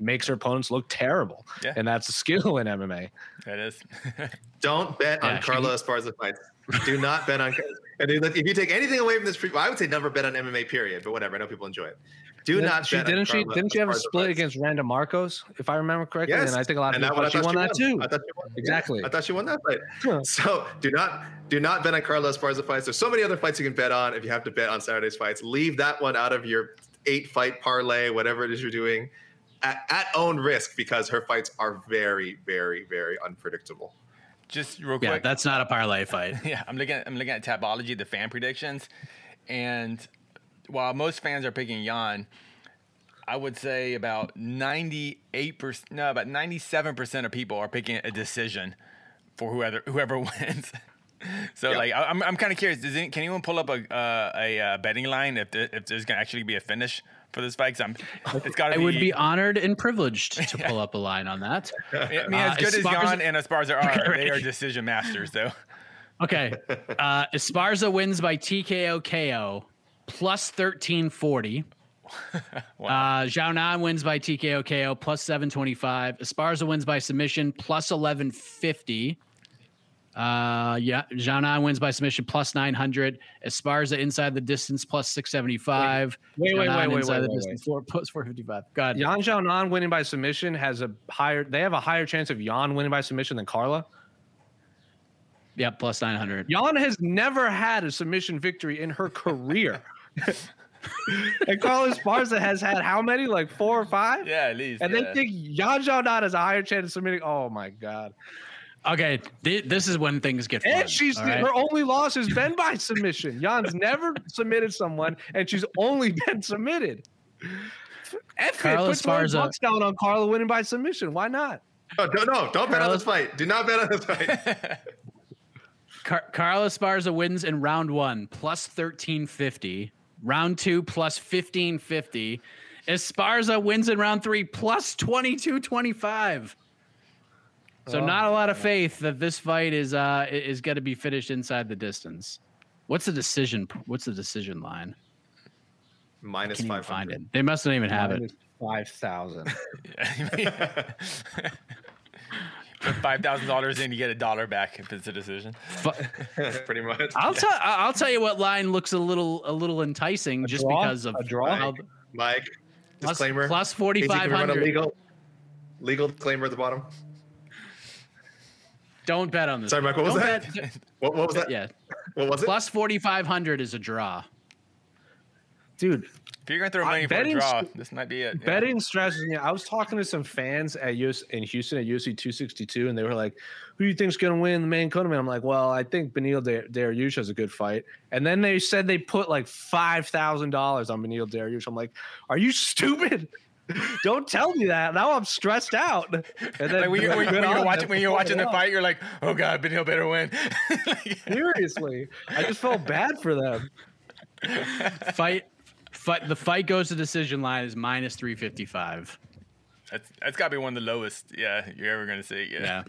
makes her opponents look terrible, Yeah. and that's a skill in MMA. It is. *laughs* Don't bet Yeah, on she- Carla Esparza fights. Do not bet on. And if you take anything away from this, pre- I would say never bet on MMA. Period. But whatever. I know people enjoy it. Do not she, bet. didn't she? Carla Didn't she have a split against Randa Markos, if I remember correctly? Yes, And I think a lot of and people that thought she I won that too. I thought she won. yeah, Exactly. I thought she won that fight. Huh. So do not do not bet on Carla Esparza fights. There's so many other fights you can bet on. If you have to bet on Saturday's fights, leave that one out of your eight fight parlay, whatever it is you're doing, at, at own risk because her fights are very, very, very unpredictable. Just real quick. Yeah, quick. that's not a parlay *laughs* fight. yeah, I'm looking. At, I'm looking at Tapology, the fan predictions, and while most fans are picking Jan, I would say about 98 percent, no, about 97 percent of people are picking a decision for whoever whoever *laughs* wins. So Yeah. like, I- I'm, I'm kind of curious. Does any, can anyone pull up a uh, a uh, betting line if the, if there's gonna actually be a finish for this I'm, it's got I be. would be honored and privileged to *laughs* pull up a line on that. I mean, Uh, as good as Jan and Esparza are, *laughs* they are decision masters, though. Okay. *laughs* Uh, Esparza wins by TKO KO plus 1340. Uh, Xiaonan wins by TKO KO plus 725. Esparza wins by submission plus 1150. Uh, yeah, Xiaonan wins by submission plus 900. Esparza inside the distance plus 675. Wait, wait, Zhao Nan wait, wait, inside wait, the wait, distance four, plus 455. God. Yan Xiaonan winning by submission has a higher. They have a higher chance of Yan winning by submission than Carla. Yeah, plus 900. Yan has never had a submission victory in her career. *laughs* *laughs* and Carla Esparza has had how many? Like four or five? Yeah, at least. And yeah. they think Yan Xiaonan has a higher chance of submitting. Oh my god! Okay, th- this is when things get fun. And she's all right? her only loss has been by submission. Jan's never submitted someone, and she's only been submitted. F it, put 20 bucks down on Carla winning by submission. Why not? No, don't, no, don't bet on this fight. Do not bet on this fight. *laughs* Car- Carla Esparza wins in round one plus 1350. Round two plus 1550. Esparza wins in round three plus 2225. So not a lot of faith that this fight is uh is going to be finished inside the distance. What's the decision? What's the decision line? Minus Can't find it. They must not even have it. Five thousand. *laughs* *laughs* Put five thousand dollars in, you get a dollar back if it's a decision. *laughs* Pretty much. I'll tell I'll tell you what line looks a little a little enticing just draw? because of A draw? how- Mike, plus, disclaimer. plus Casey, forty can we five run a hundred. Legal, legal disclaimer at the bottom. Don't bet on this. Sorry, Mike, what was Don't that? What, what was that? yeah, What was it? plus forty five hundred is a draw. Dude, If you're gonna throw I- money for a betting draw, st- this might be it. yeah. betting stresses me. I was talking to some fans at US in Houston at UFC 262, and they were like, "Who do you think's going to win the main tournament?" I'm like, "Well, I think Beneil De- Dariush has a good fight." And then they said they put like five thousand dollars on Beneil Dariush. I'm like, "Are you stupid? Don't tell me that. Now I'm stressed out." And then Like when you're, when, good when on you're watching when you're watching the fight, you're like, oh god, Beneil better win. Like, *laughs* Seriously, I just felt bad for them. Fight, fight. The fight goes to decision line is minus three fifty five. that's that's got to be one of the lowest, yeah, you're ever gonna see. Yeah.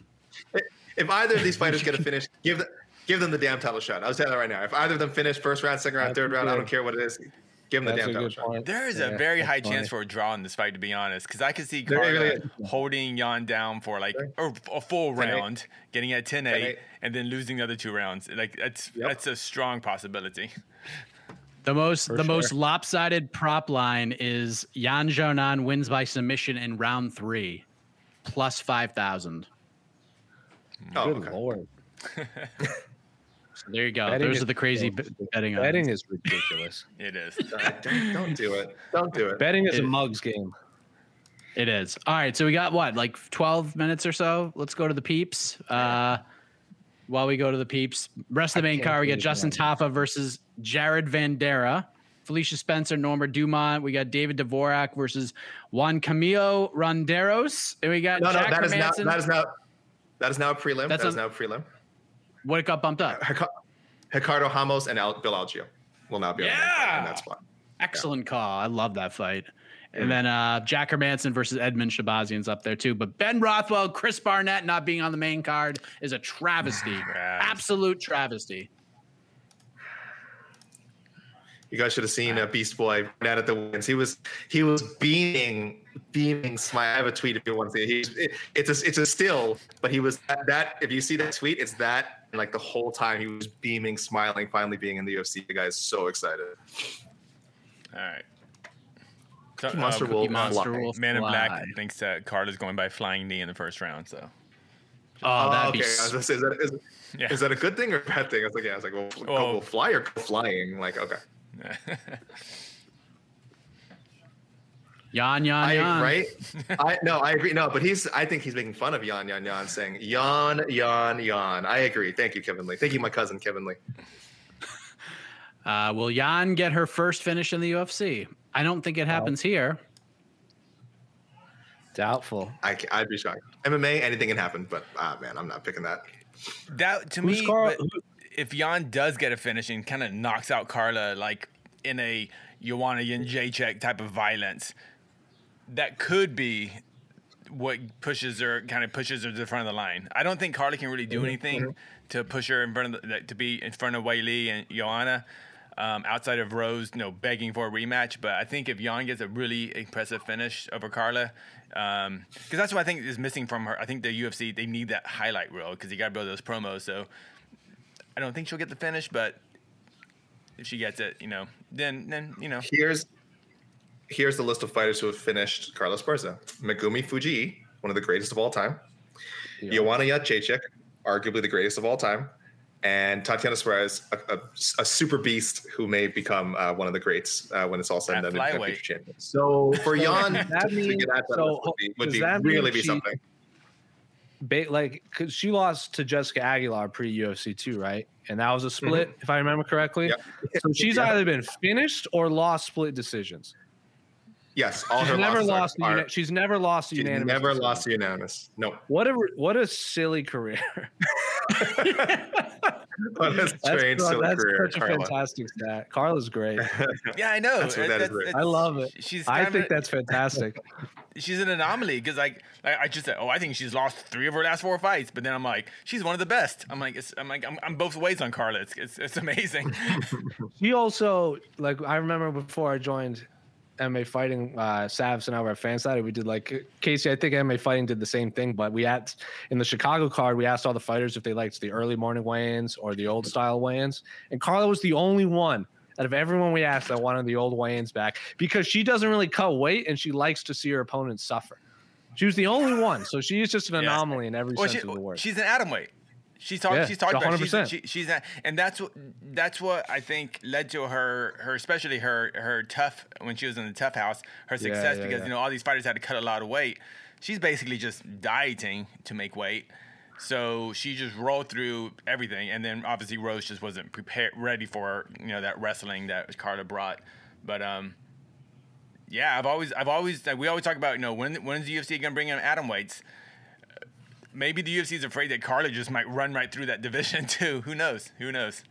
Yeah. If either of these fighters get a finish, give the, give them the damn title shot. I'll tell you that right now. If either of them finish first round, second round, That's third round, I don't care what it is. Give them the damn a title good shot. point. There is a very high funny. chance for a draw in this fight, to be honest, because I could see There you Carla go. holding Jan down for like or a full 10-8. round, getting at 10-8, 10-8. and then losing the other two rounds. Like that's Yep. that's a strong possibility. The most the sure. most lopsided prop line is Yan Xiaonan wins by submission in round three, plus five thousand. Oh, Good okay. lord, *laughs* *laughs* There you go. Betting Those is are the crazy b- betting. odds. betting is ridiculous. *laughs* It is. don't, don't do it. Don't do it. betting is a It- mugs game. It is. All right. So we got what, like 12 minutes or so? Let's go to the peeps. Uh, while we go to the peeps, rest of the main can't card, we got Justin that. Tafa versus Jared Vanderaa, Felicia Spencer, Norma Dumont. We got David Dvorak versus Juan Camilo Ronderos. And we got No, no, Jack that is now Hermanson. that is now that is now a prelim. That's That is a- now a prelim. What it got bumped up? Hica- Ricardo Ramos and Al- Bill Algeo will now be on that- in that spot. Excellent call. I love that fight. And then uh, Jack Hermansson versus Edmen Shahbazyan's up there too. But Ben Rothwell, Chris Barnett not being on the main card is a *sighs* travesty. Absolute travesty. You guys should have seen uh, Beast Boy right at the wins. He was he was beaming, beaming smile. I have a tweet if you want to see it. He's, it it's a it's a still, but he was that, that. If you see that tweet, it's that. And like the whole time, he was beaming, smiling, finally being in the UFC. The guy is so excited. All right. So, Monster uh, will Monster fly. will Man in Black fly. thinks that Carla's going by flying knee in the first round. So Oh, that'd okay. be I was s- gonna say, is that, is, Yeah. is that a good thing or a bad thing? I was like, yeah. I was like, well, go, Oh. go fly or go flying? Like, okay. *laughs* Yan Yan I Yan. right? *laughs* I no, I agree. No, but he's I think he's making fun of Yan Yan Yan, saying Yan Yan Yan. I agree. Thank you, Kevin Lee. Thank you, my cousin Kevin Lee. Uh, will Yan get her first finish in the UFC? I don't think it happens here. Doubtful. I ca- I'd be shocked. MMA, anything can happen, but ah man, I'm not picking that. that to Who's me, Carl- but if Jan does get a finish and kind of knocks out Carla like in a Joanna Jędrzejczyk type of violence, that could be what pushes her kind of pushes her to the front of the line. I don't think Carla can really do mm-hmm, anything mm-hmm. to push her in front of the, to be in front of Weili and Joanna. Um, outside of Rose, you know, begging for a rematch, but I think if Jan gets a really impressive finish over Carla, um, because that's what I think is missing from her. I think the UFC they need that highlight reel because you got to build those promos. So I don't think she'll get the finish, but if she gets it, you know, then then you know, Here's here's the list of fighters who have finished Carla Esparza. Megumi Fujii, one of the greatest of all time. Yeah. Joanna Jędrzejczyk, arguably the greatest of all time. And Tatiana Suarez, a, a, a super beast who may become uh, one of the greats uh, when it's all said and done. and become future champion. So for Jan *laughs* that to get at that so, would be, would does be that mean really be she- something. Ba- like, cause she lost to Jessica Aguilar pre UFC too, right? And that was a split, if I remember correctly. Yep. So she's *laughs* Yeah. either been finished or lost split decisions. Yes, all She's her never losses are- lost. a are, uni- she's never lost a she's unanimous. never decision. lost unanimous. No. What a what a silly career. *laughs* What a That's, strange, so- silly that's career, such a Carla. fantastic stat. Carla's great. *laughs* yeah, I know. That's what that is great. I love it. She's I think of, that's fantastic. *laughs* she's an anomaly because like, like I just said, oh, I think she's lost three of her last four fights, but then I'm like, she's one of the best. I'm like, it's, I'm like, I'm, I'm both ways on Carla. It's, it's, it's amazing. She also like I remember before I joined MMA fighting. Uh, Savs and I were at Fanside. We did like Casey. I think MMA fighting did the same thing, but we had in the Chicago card. We asked all the fighters if they liked the early morning weigh-ins or the old style weigh-ins, and Carla was the only one out of everyone we asked that wanted the old weigh-ins back because she doesn't really cut weight and she likes to see her opponents suffer. She was the only one, so she is just an Yeah. anomaly in every Well, sense she, of the word. she's an atom weight. She's talking. Yeah, she's talking about. She's, she, she's not, and that's what that's what I think led to her her especially her her tough when she was in the tough house her success yeah, because yeah. you know all these fighters had to cut a lot of weight. She's basically just dieting to make weight. So she just rolled through everything, and then obviously Rose just wasn't prepared, ready for you know that wrestling that Carla brought. But um, yeah, I've always, I've always, like, we always talk about, you know, when when's the UFC gonna bring in atom weights? Maybe the UFC is afraid that Carla just might run right through that division *laughs* too. Who knows? Who knows?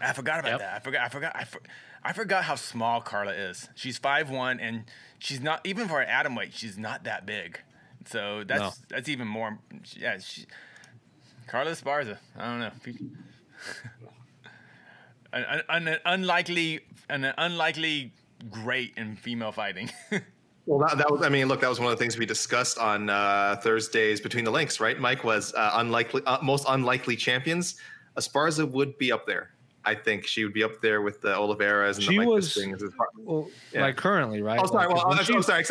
I forgot about Yep. that. I forgot. I forgot. I, for, I forgot how small Carla is. She's five one, and she's not even for an atom weight. She's not that big. So that's No. that's even more. Yeah, she, Carla Esparza. I don't know. *laughs* an, an, an unlikely, an unlikely great in female fighting. *laughs* Well, that, that was, I mean, look, that was one of the things we discussed on uh, Thursdays between the links, right? Mike was uh, unlikely, uh, most unlikely champions. Esparza would be up there. I think she would be up there with the Oliveiras and She the Mike was- Bispings. well, Yeah. like currently, right? Oh, sorry. Like, Well, I'm, she- I'm sorry.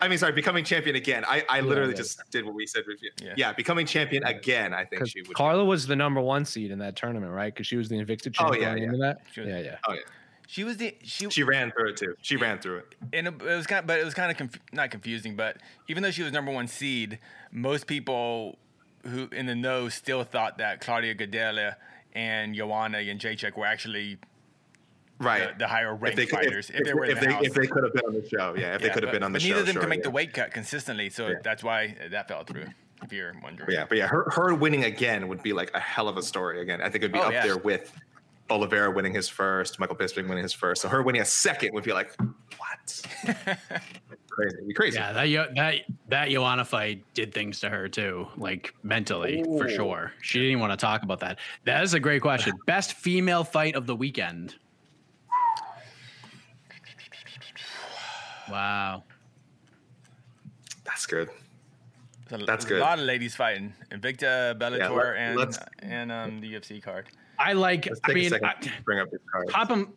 I mean, sorry. Becoming champion again. I, I literally yeah. just did what we said. Yeah. Yeah. becoming champion again. I think she would. Carla was the number one seed in that tournament, right? Because she was the Invicta Oh, champion yeah, yeah. Yeah, yeah. oh yeah. She was the she She ran through it too. She ran through it. and it, it was kind of, but it was kind of conf- not confusing. But even though she was number one seed, most people who in the know still thought that Claudia Gadelha and Joanna and Jacek were actually Right. the, the higher if ranked they, could, fighters if, if, they were if the they, if they could have been on the show, yeah. If they Yeah, could have been on the but show, neither of them sure, could make yeah. the weight cut consistently, so Yeah. that's why that fell through. If you're wondering, But yeah, but yeah, her her winning again would be like a hell of a story. Again, I think it'd be Oh, up there with Oliveira winning his first, Michael Bisping winning his first. So her winning a second would be like, what? *laughs* crazy, It'd be crazy. Yeah, that that that Joanna fight did things to her too, like mentally for sure. She didn't even want to talk about that. That is a great question. *laughs* Best female fight of the weekend. Wow. That's good. There's a, That's good. A lot of ladies fighting. Invicta, Bellator, let- and and um, the UFC card. I like. Let's I take a mean, second I- to bring up this card. top of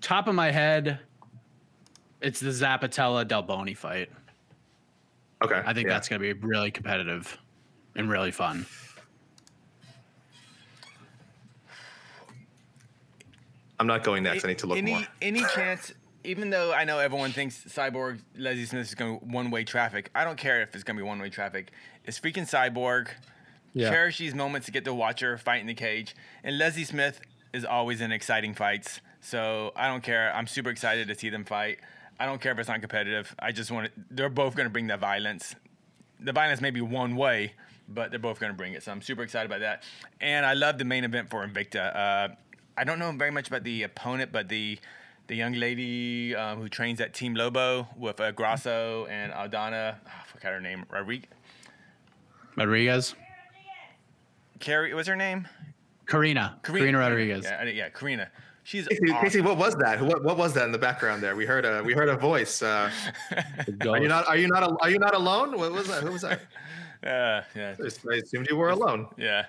top of my head, it's the Zappatella Del Boni fight. Okay, I think yeah. that's going to be really competitive and really fun. I'm not going next. I need to look any, more. Any chance, even though I know everyone thinks Cyborg Leslie Smith is going one way traffic, I don't care if it's going to be one way traffic. It's freaking Cyborg. Yeah. Cherish these moments to get to watch her fight in the cage. And Leslie Smith is always in exciting fights. So I don't care. I'm super excited to see them fight. I don't care if it's not competitive. I just want to, they're both going to bring that violence. The violence may be one way, but they're both going to bring it. So I'm super excited about that. And I love the main event for Invicta. Uh, I don't know very much about the opponent, but the the young lady um, who trains at Team Lobo with uh, Grasso and Aldana, oh, I forgot her name, Rodriguez. Rodriguez, Carrie, what's her name? Karina, Karina, Rodriguez. Yeah, yeah, Karina. She's Casey, awesome. Casey, what was that? What, what was that in the background there? We heard a we heard a voice. Uh, *laughs* are you not are you not al- are you not alone? What was that? Who was that? *laughs* Uh, yeah, I assumed you were alone. yeah.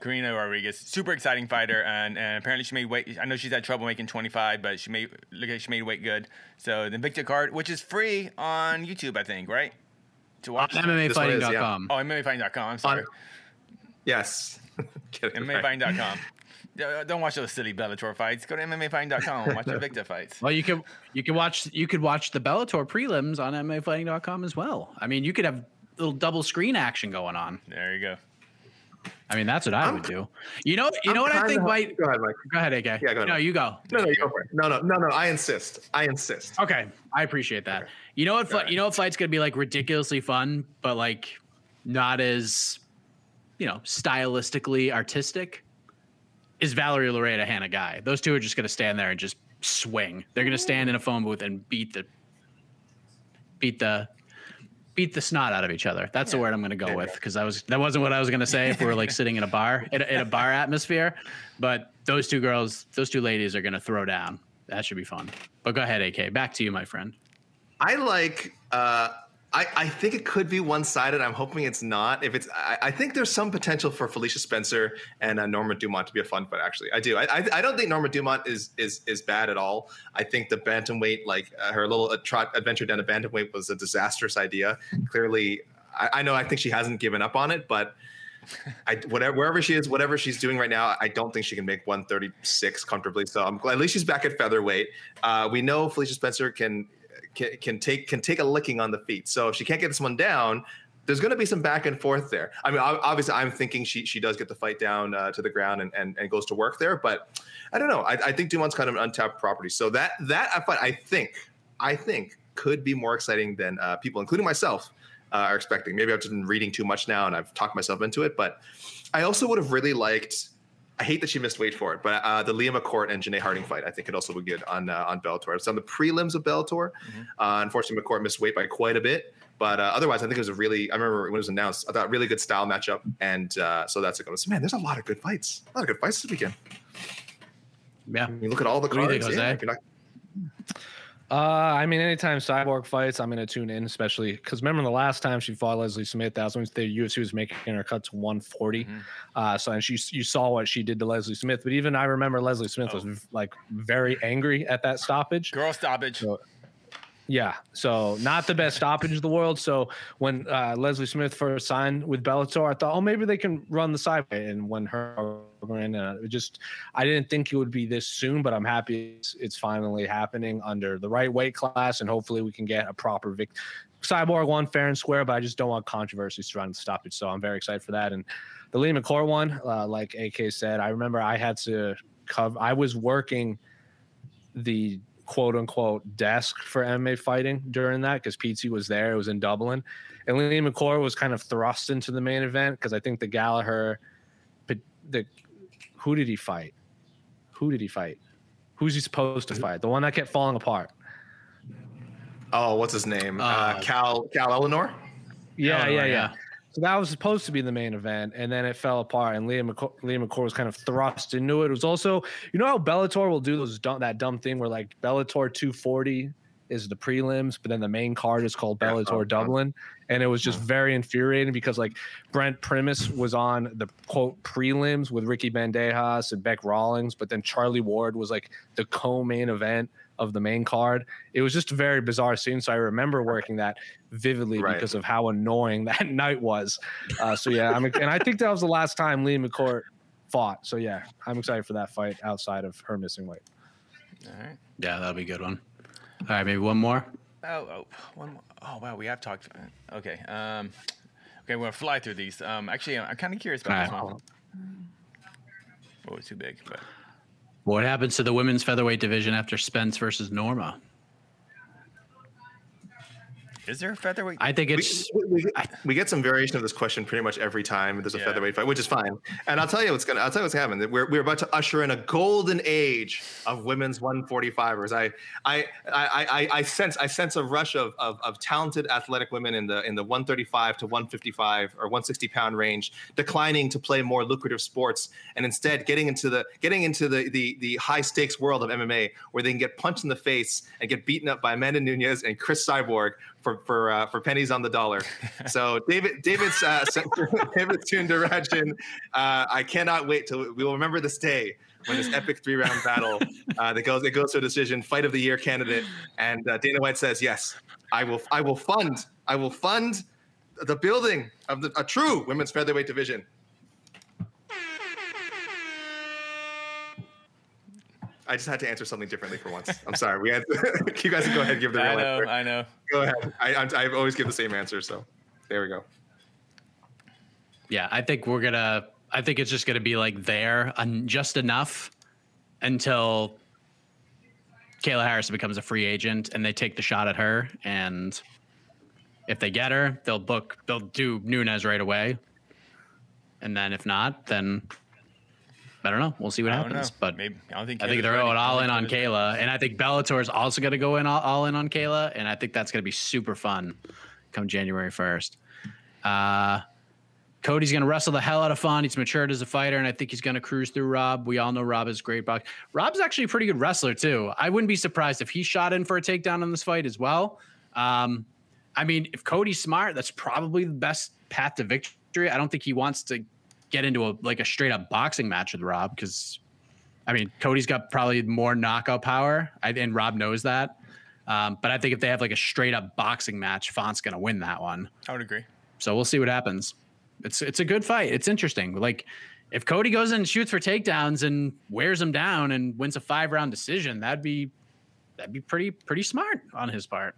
Karina Rodriguez, super exciting fighter, and, and apparently she made weight. I know she's had trouble making 25, but she made look like she made weight good. So the Invicta card, which is free on YouTube, I think, right? To On watch. This one is, MMAfighting.com. Oh, MMAfighting.com. I'm sorry. Yes. *laughs* Get it right. MMAfighting.com. Uh, don't watch those silly Bellator fights. Go to MMAfighting.com and watch the Victor fights. Well, you could you could watch you could watch the Bellator prelims on MMAfighting.com as well. I mean, you could have little double screen action going on. There you go. I mean, that's what I I'm- would do. You know, you know I'm what I think might. Go ahead, Mike. Go ahead, AK. Yeah, go ahead. No, you go. No, no, you go for it. No, no, no, no. I insist. I insist. Okay, I appreciate that. You know what? Fi- ahead. you know what fight's gonna be like ridiculously fun, but like not as you know stylistically artistic. Is Valerie Loureda Hannah Guy? Those two are just gonna stand there and just swing. They're gonna stand in a phone booth and beat the beat the beat the snot out of each other. That's the word I'm gonna go with because I was that wasn't what I was gonna say if we were like sitting in a bar in a, in a bar atmosphere. But those two girls, those two ladies are gonna throw down. that should be fun. But go ahead, AK. Back to you, my friend. I like. Uh, I, I think it could be one sided. I'm hoping it's not. If it's, I, I, think there's some potential for Felicia Spencer and uh, Norma Dumont to be a fun fight. Actually, I do. I, I, I, don't think Norma Dumont is is is bad at all. I think the bantamweight, like uh, her little trot adventure down to bantamweight, was a disastrous idea. Clearly, I, I know. I think she hasn't given up on it, but I whatever wherever she is, whatever she's doing right now, I don't think she can make 136 comfortably. So I'm glad at least she's back at featherweight. Uh, we know Felicia Spencer can can, can take can take a licking on the feet. So if she can't get this one down, there's going to be some back and forth there. I mean, obviously, I'm thinking she she does get the fight down uh, to the ground and, and, and goes to work there, but I don't know. I, I think Dumont's kind of an untapped property, so that that fight I think I think could be more exciting than uh, people, including myself, uh, are expecting. Maybe I've just been reading too much now and I've talked myself into it, but I also would have really liked I hate that she missed weight for it, but uh, the Leah McCourt and Janay Harding fight, I think could also be good on uh, on Bellator. It's on the prelims of Bellator. Mm-hmm. Uh, unfortunately, McCourt missed weight by quite a bit, but uh, otherwise, I think it was a really. I remember when it was announced, I thought really good style matchup, and uh, so that's a good. Man, there's a lot of good fights. A lot of good fights this weekend. Yeah, you look at all the cards. Think, yeah, uh, I mean, anytime Cyborg fights, I'm going to tune in, especially because remember the last time she fought Leslie Smith, that was when the UFC was making her cut to 140. Mm-hmm. Uh, so, and she, you saw what she did to Leslie Smith. But even I remember Leslie Smith oh. was like very angry at that stoppage. Girl stoppage. So, yeah, so not the best stoppage in the world. So when uh, Leslie Smith first signed with Bellator, I thought, oh, maybe they can run the sideway. And when her uh, just I didn't think it would be this soon, but I'm happy it's, it's, finally happening under the right weight class, and hopefully we can get a proper vic. Cyborg one fair and square, but I just don't want controversy surrounding the stoppage. So I'm very excited for that. And the Leah McCourt one, uh, like AK said, I remember I had to cover. I was working the quote unquote desk for MMA fighting during that because PT was there. It was in Dublin. And Leah McCourt was kind of thrust into the main event because I think the Gallagher, the who did he fight? Who did he fight? Who's he supposed to fight? The one that kept falling apart. Oh, what's his name? Uh, uh, Cal Cal Ellenor. Yeah, Ellenor, yeah, yeah, yeah. So that was supposed to be the main event, and then it fell apart. And Liam McCourt, Liam McCourt was kind of thrust into it. It was also, you know, how Bellator will do those dumb, that dumb thing where like Bellator 240 is the prelims, but then the main card is called uh-huh. Bellator yeah, Dublin, and it was just very infuriating because like Brent Primus was on the quote prelims with Ricky Bandejas and Beck Rawlings, but then Charlie Ward was like the co-main event of the main card. It was just a very bizarre scene. So I remember working that vividly right. because of how annoying *laughs* that night was. Uh, so yeah, I'm, and I think that was the last time Leah McCourt fought. So yeah, I'm excited for that fight outside of her missing weight. All right. Yeah, that'll be a good one. All right, maybe one more. Oh, oh one more. Oh wow, we have talked. Okay. Um, okay, we're gonna fly through these. Um, actually, I'm kind of curious about right. this one. Oh, it's too big, but. What happens to the women's featherweight division after Spence versus Norma? Is there a featherweight? I think it's. We, we, we, we, get some variation of this question pretty much every time there's a yeah. featherweight fight, which is fine. And I'll tell you what's gonna. I'll tell you what's happening. We're, we're about to usher in a golden age of women's 145ers. I I I I, I sense I sense a rush of, of, of talented athletic women in the in the 135 to 155 or 160 pound range, declining to play more lucrative sports and instead getting into the getting into the the the high stakes world of MMA where they can get punched in the face and get beaten up by Amanda Nunes and Cris Cyborg for for uh, for pennies on the dollar. *laughs* So David David's uh, *laughs* David's tune direction. Uh, I cannot wait till we will remember this day when this epic three round battle uh, that goes it goes to a decision, fight of the year candidate, and uh, Dana White says yes, I will I will fund I will fund the building of the, a true women's featherweight division. I just had to answer something differently for once. I'm sorry. We had to, *laughs* you guys can go ahead and give the real I know, answer. I know. Go ahead. I, I, I always give the same answer, so there we go. Yeah, I think we're gonna. I think it's just gonna be like there and just enough until Kayla Harris becomes a free agent and they take the shot at her. And if they get her, they'll book. They'll do Nunes right away. And then if not, then I don't know. We'll see what happens. Know. But Maybe. I don't think I think they're going all in on Kayla, and I think Bellator is also going to go in all, all, in on Kayla, and I think that's going to be super Font come January first. Uh, Cody's going to wrestle the hell out of fun. He's matured as a fighter, and I think he's going to cruise through Rob. We all know Rob is great box. Rob's actually a pretty good wrestler too. I wouldn't be surprised if he shot in for a takedown in this fight as well. Um, I mean, if Cody's smart, that's probably the best path to victory. I don't think he wants to get into a like a straight up boxing match with Rob because, I mean, Cody's got probably more knockout power, I, and Rob knows that. Um, but I think if they have like a straight up boxing match, Font's to win that one. I would agree. So we'll see what happens. It's it's a good fight. It's interesting. Like if Cody goes in and shoots for takedowns and wears him down and wins a five round decision, that'd be that'd be pretty pretty smart on his part.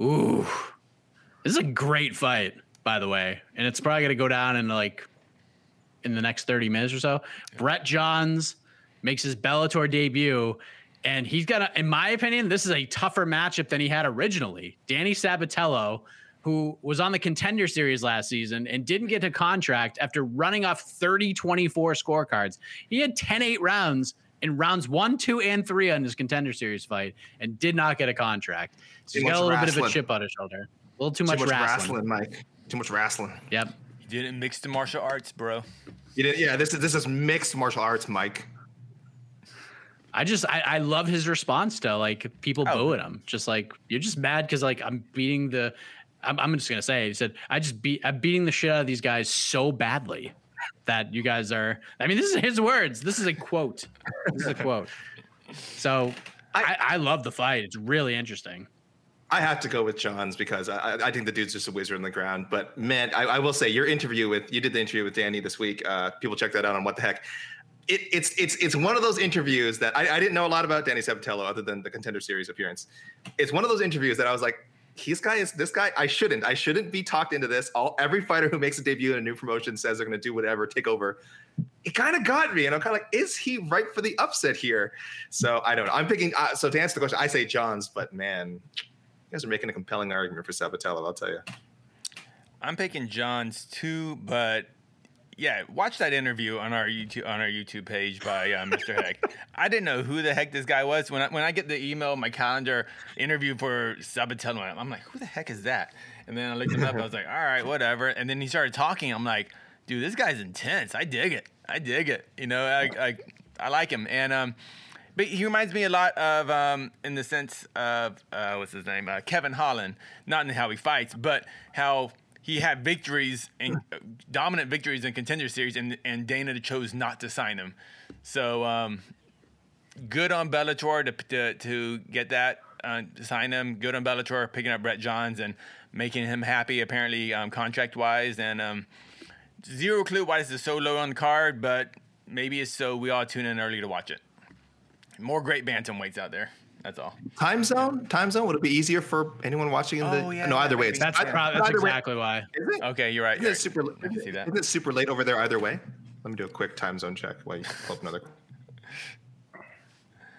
Ooh, this is a great fight, by the way, and it's probably gonna go down in like in the next thirty minutes or so. Brett Johns makes his Bellator debut, and he's got, a, in my opinion, this is a tougher matchup than he had originally. Danny Sabatello, who was on the contender series last season and didn't get a contract after running off 30 24 scorecards. He had 10 8 rounds in rounds one, two, and three on his contender series fight and did not get a contract. So he's got a little bit of a chip on his shoulder. A little too Too much, much wrestling. wrestling, Mike. Too much wrestling. Yep. You didn't mix the martial arts, bro. You did, yeah, this is this is mixed martial arts, Mike. I just I, I love his response to like people Oh. boo at him. Just like you're just mad because like I'm beating the I'm, I'm just gonna say he said I just beat I'm beating the shit out of these guys so badly that you guys are I mean this is his words. This is a quote. This is a quote. So I, I love the fight. It's really interesting. I have to go with Johns because I, I- think the dude's just a wizard on the ground. But man, I, I will say your interview with you did the interview with Danny this week. Uh, people check that out on what the heck. It, it's it's it's one of those interviews that I, I didn't know a lot about Danny Sabatello other than the contender series appearance. It's one of those interviews that I was like, this guy is this guy. I shouldn't I shouldn't be talked into this. All every fighter who makes a debut in a new promotion says they're going to do whatever, take over. It kind of got me, and I'm kind of like, is he right for the upset here? So I don't know. I'm picking. Uh, so to answer the question, I say Johns, but man, guys are making a compelling argument for Sabatello. I'll tell you. I'm picking Johns too, but yeah, watch that interview on our YouTube on our YouTube page by uh, Mr. *laughs* Heck. I didn't know who the heck this guy was when I, when I get the email, my calendar interview for Sabatello. I'm like, who the heck is that? And then I looked him up. I was like, all right, whatever. And then he started talking. I'm like, dude, this guy's intense. I dig it. I dig it. You know, I I, I like him. And um, but he reminds me a lot of, um, in the sense of, uh, what's his name, uh, Kevin Holland. Not in how he fights, but how he had victories and uh, dominant victories in contender series, and and Dana chose not to sign him. So um, good on Bellator to to, to get that uh, sign him. Good on Bellator picking up Brett Johns and making him happy. Apparently, um, contract wise, and um, zero clue why this is so low on the card, but maybe it's so we all tune in early to watch it. More great bantamweights out there. That's all. Time zone? Time zone? Would it be easier for anyone watching in the? Oh, yeah, no, either yeah, way. It's That's I- probably that's either way- exactly why. Is it? Okay, you're right. Isn't you're it right. super? I can see that. Isn't it super late over there either way? Let me do a quick time zone check while you pull up another. *laughs*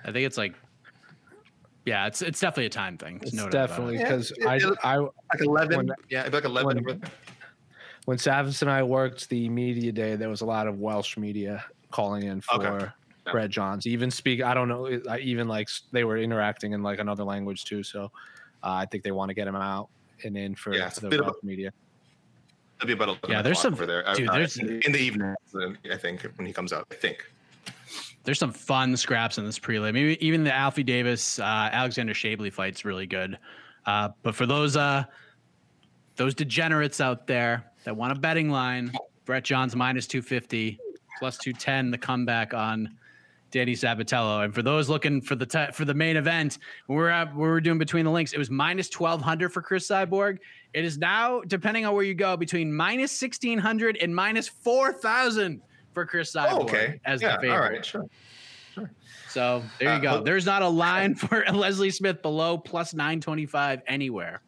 I think it's like yeah, it's it's definitely a time thing. It's no doubt about definitely it. Yeah, because I, I Like eleven? When- yeah, it'd be like eleven. when- over when Savas and I worked the media day, there was a lot of Welsh media calling in for Okay. Yeah. Brett Johns. Even speak, I don't know, I- even like they were interacting in like another language too. So uh, I think they want to get him out and in for Yeah, the bit of a- Welsh media. It'd be about eleven. Yeah, there's some- over there. dude, Uh, there's- in, in the evening. I think when he comes out. I think. There's some fun scraps in this prelim. Maybe even the Alfie Davis uh, Alexandr Shabliy fight's really good. Uh, but for those uh, those degenerates out there that want a betting line, Brett Johns minus 250, plus 210, the comeback on Danny Sabatello. And for those looking for the t- for the main event, we're at, we we're doing between the links, it was minus 1200 for Cris Cyborg. It is now, depending on where you go, between minus 1600 and minus 4000 for Cris Cyborg Oh, okay. as yeah. the favorite. All right. Sure. So there you Uh, go. There's not a line *laughs* for Leslie Smith below plus 925 anywhere.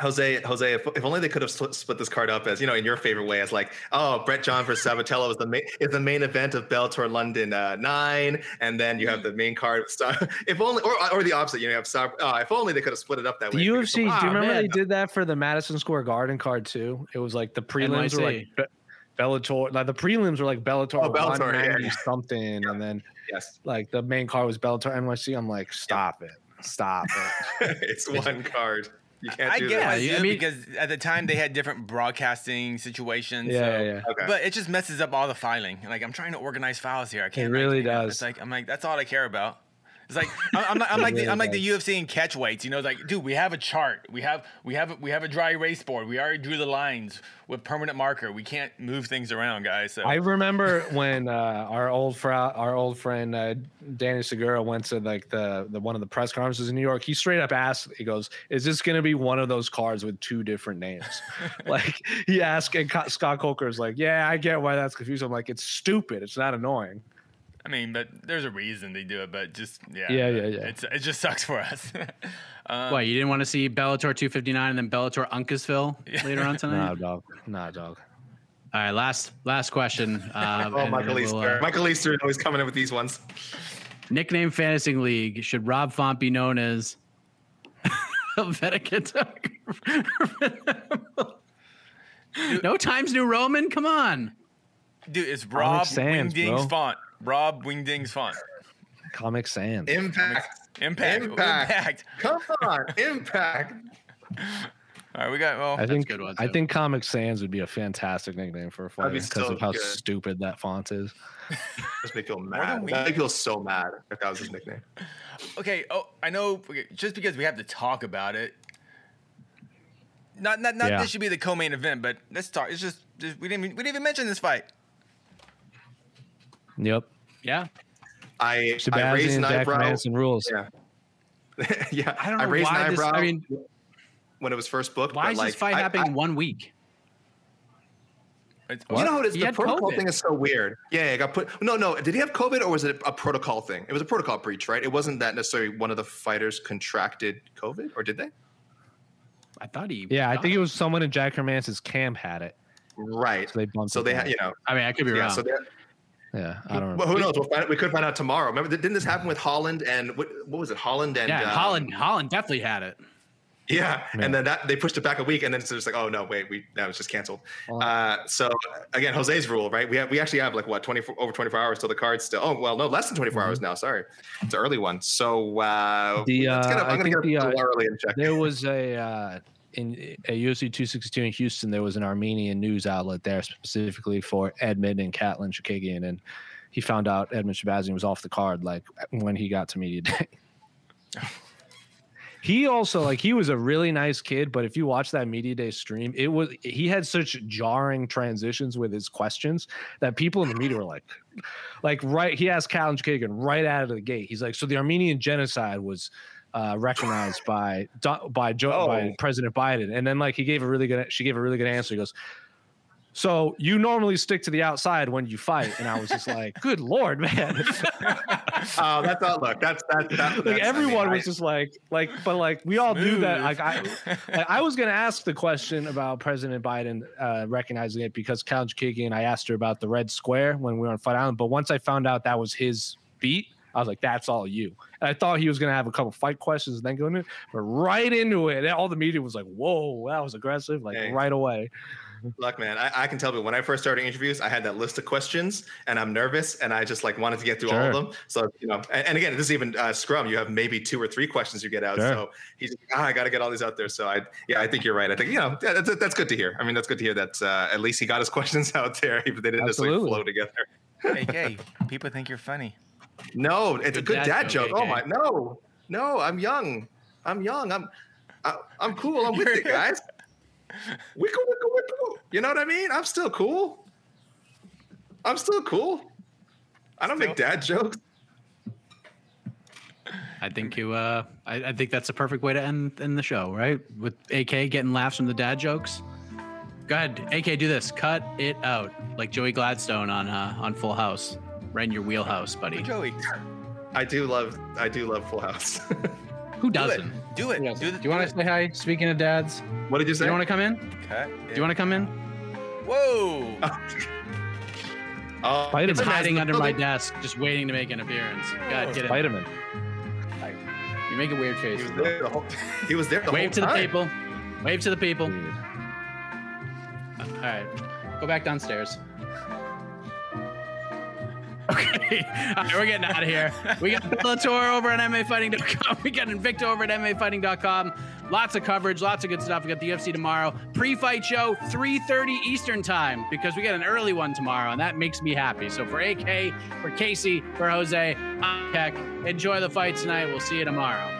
Jose, Jose, if, if only they could have split, split this card up as you know in your favorite way, as like, oh, Brett John versus Sabatello is the main is the main event of Bellator London uh, nine, and then you have the main card. Star, *laughs* if only, or, or the opposite, you know, you have Sab, oh, if only they could have split it up that way. The way. UFC, do you Ah, remember man. they did that for the Madison Square Garden card too? It was like the prelims were like Be- Bellator, like the prelims were like Bellator, Oh, Bellator, yeah. 190 something, and then *laughs* yes, like the main card was Bellator NYC. I'm like, stop it, stop it. *laughs* it's one card. You can't I do get that. why Yeah, uh, I do it mean- because at the time they had different broadcasting situations. Yeah, so, yeah, yeah. Okay. But it just messes up all the filing. Like I'm trying to organize files here. I can't. like, really you know, does. It's like I'm like that's all I care about. It's like I'm, I'm, like- I'm like the, I'm like the UFC and catch weights. You know, it's like dude, we have a chart. We have we have we have a dry erase board. We already drew the lines with permanent marker. We can't move things around, guys. So I remember when uh, our old fr- our old friend uh, Danny Segura went to like the the one of the press conferences in New York. He straight up asked, he goes, "Is this going to be one of those cards with two different names?" *laughs* like he asked, and Co- Scott Coker's like, "Yeah, I get why that's confusing." I'm like, "It's stupid. It's not annoying." I mean, but there's a reason they do it. But just yeah, Yeah, yeah, yeah. It's it just sucks for us. *laughs* um, What you didn't want to see Bellator 259 and then Bellator Uncasville later on *laughs* tonight? Nah, dog. Nah, dog. All right, last last question. Uh, *laughs* Oh, Michael then Easter. we'll, uh, Michael Easter is always coming in with these ones. nickname fantasy league. Should Rob Font be known as Helvetica? no Times New Roman. Come on. dude, it's Rob Sans, Wingding's bro. font. Rob Wingding's font. Comic Sans. Impact. Impact. Impact. Impact. Come on, impact. All right, we got well. I think good one, I think Comic Sans would be a fantastic nickname for a fighter be because so of how good. stupid that font is. *laughs* Just make me feel mad. we- That make me feel so mad if that was his nickname. Okay. Oh, I know. Just because we have to talk about it. Not, not, not. Yeah. This should be the co-main event, but let's talk. It's just, just we didn't, we didn't even mention this fight. Yep. Yeah. I, I raised Sebastian an Jack eyebrow. Manson rules. Yeah. *laughs* yeah. I don't know raised why an this. I mean, when it was first booked. why but is like, this fight I- happening I- in one week? It's, You know how it is? He The protocol COVID. thing is so weird. Yeah, yeah, it got put. No, no. Did he have COVID or was it a protocol thing? It was a protocol breach, right? It wasn't that necessarily one of the fighters contracted COVID, or did they? I thought he. Yeah, I think it was someone in Jack Hermansson's camp had it. Right. So they bumped So they had, you know, I mean, I could be yeah. wrong. So they, Yeah, I don't well, know. who knows? We'll find, we could find out tomorrow. Remember, didn't this happen with Holland and what, what was it? Holland and yeah, um, Holland. Holland definitely had it. Yeah, Yeah. and then that they pushed it back a week, and then it's just like, oh no, wait, we that was just canceled. Uh, so again, Jose's rule, right? We have we actually have like what twenty four over twenty four hours till the card's still. Oh well, no, less than twenty hours now. Sorry, it's an early one. So uh, The, uh, up- I I'm gonna think get the, up a uh, early and check. There was a uh, in a UFC 262 in Houston. There was an Armenian news outlet there specifically for Edmen and Katlyn Chookagian, and he found out Edmen Shahbazyan was off the card like when he got to media day. *laughs* he also like he was a really nice kid, but if you watch that media day stream, it was he had such jarring transitions with his questions that people in the media were like, like right. He asked Katlyn Chookagian right out of the gate. He's like, so the Armenian genocide was uh, recognized by by Joe by Oh. President Biden, and then like he gave a really good she gave a really good answer. He goes, "So you normally stick to the outside when you fight," and I was just like, "Good lord, man!" *laughs* Oh, that's not Look, that's that. that like that's- I mean, everyone I- was just like, like, but like we all knew that. Like I, like, I was gonna ask the question about President Biden uh, recognizing it because Cal Kagan, I asked her about the Red Square when we were on Fight Island, but once I found out that was his beat. I was like, "That's all you." And I thought he was gonna have a couple fight questions and then go into, it, but right into it, and all the media was like, "Whoa, that was aggressive!" Like Hey. right away. Look, man, I, I can tell you when I first started interviews, I had that list of questions, and I'm nervous, and I just like wanted to get through all of them. So you know, and, and again, this is even uh, Scrum. You have maybe two or three questions you get out. Sure. So he's ah, I got to get all these out there. So I, yeah, I think you're right. I think you know yeah, that's that's good to hear. I mean, that's good to hear that uh, at least he got his *laughs* questions out there, even if they didn't necessarily flow together. AK, *laughs* people think you're funny. No, it's a Good good dad dad, joke, joke. Oh my, no, no, I'm young. I'm young. I'm, I, I'm cool. I'm with it, *laughs* guys. Wickle, wickle, wickle. You know what I mean? I'm still cool. I'm still cool. I don't make dad jokes. I think you. Uh, I, I think that's a perfect way to end end the show, right? With AK getting laughs from the dad jokes. Go ahead, AK. Do this. Cut it out, like Joey Gladstone on uh, on Full House. Right in your wheelhouse, buddy. Joey, I do love, I do love Full House. *laughs* Who doesn't? Do it. Yes. Do, the, Do you want to say hi? Speaking of dads, what did you say? do say? you want to come in? Okay. Do you want to come in? Whoa. *laughs* Oh, Vitamin. It's It's hiding the under my desk, just waiting to make an appearance. God, get it. Vitamin. You make a weird face. He was there the whole, he was there the Wave whole to the people. Wave to the people. Weird. All right, go back downstairs. Okay, *laughs* All right, we're getting out of here. We got Bellator over at MMAfighting.com. *laughs* We got Invicta over at MMAfighting.com. Lots of coverage, lots of good stuff. We got the UFC tomorrow. Pre-fight show, 3:30 Eastern time because we got an early one tomorrow, and that makes me happy. So for AK, for Casey, for Jose, I'm. Enjoy the fight tonight. We'll see you tomorrow.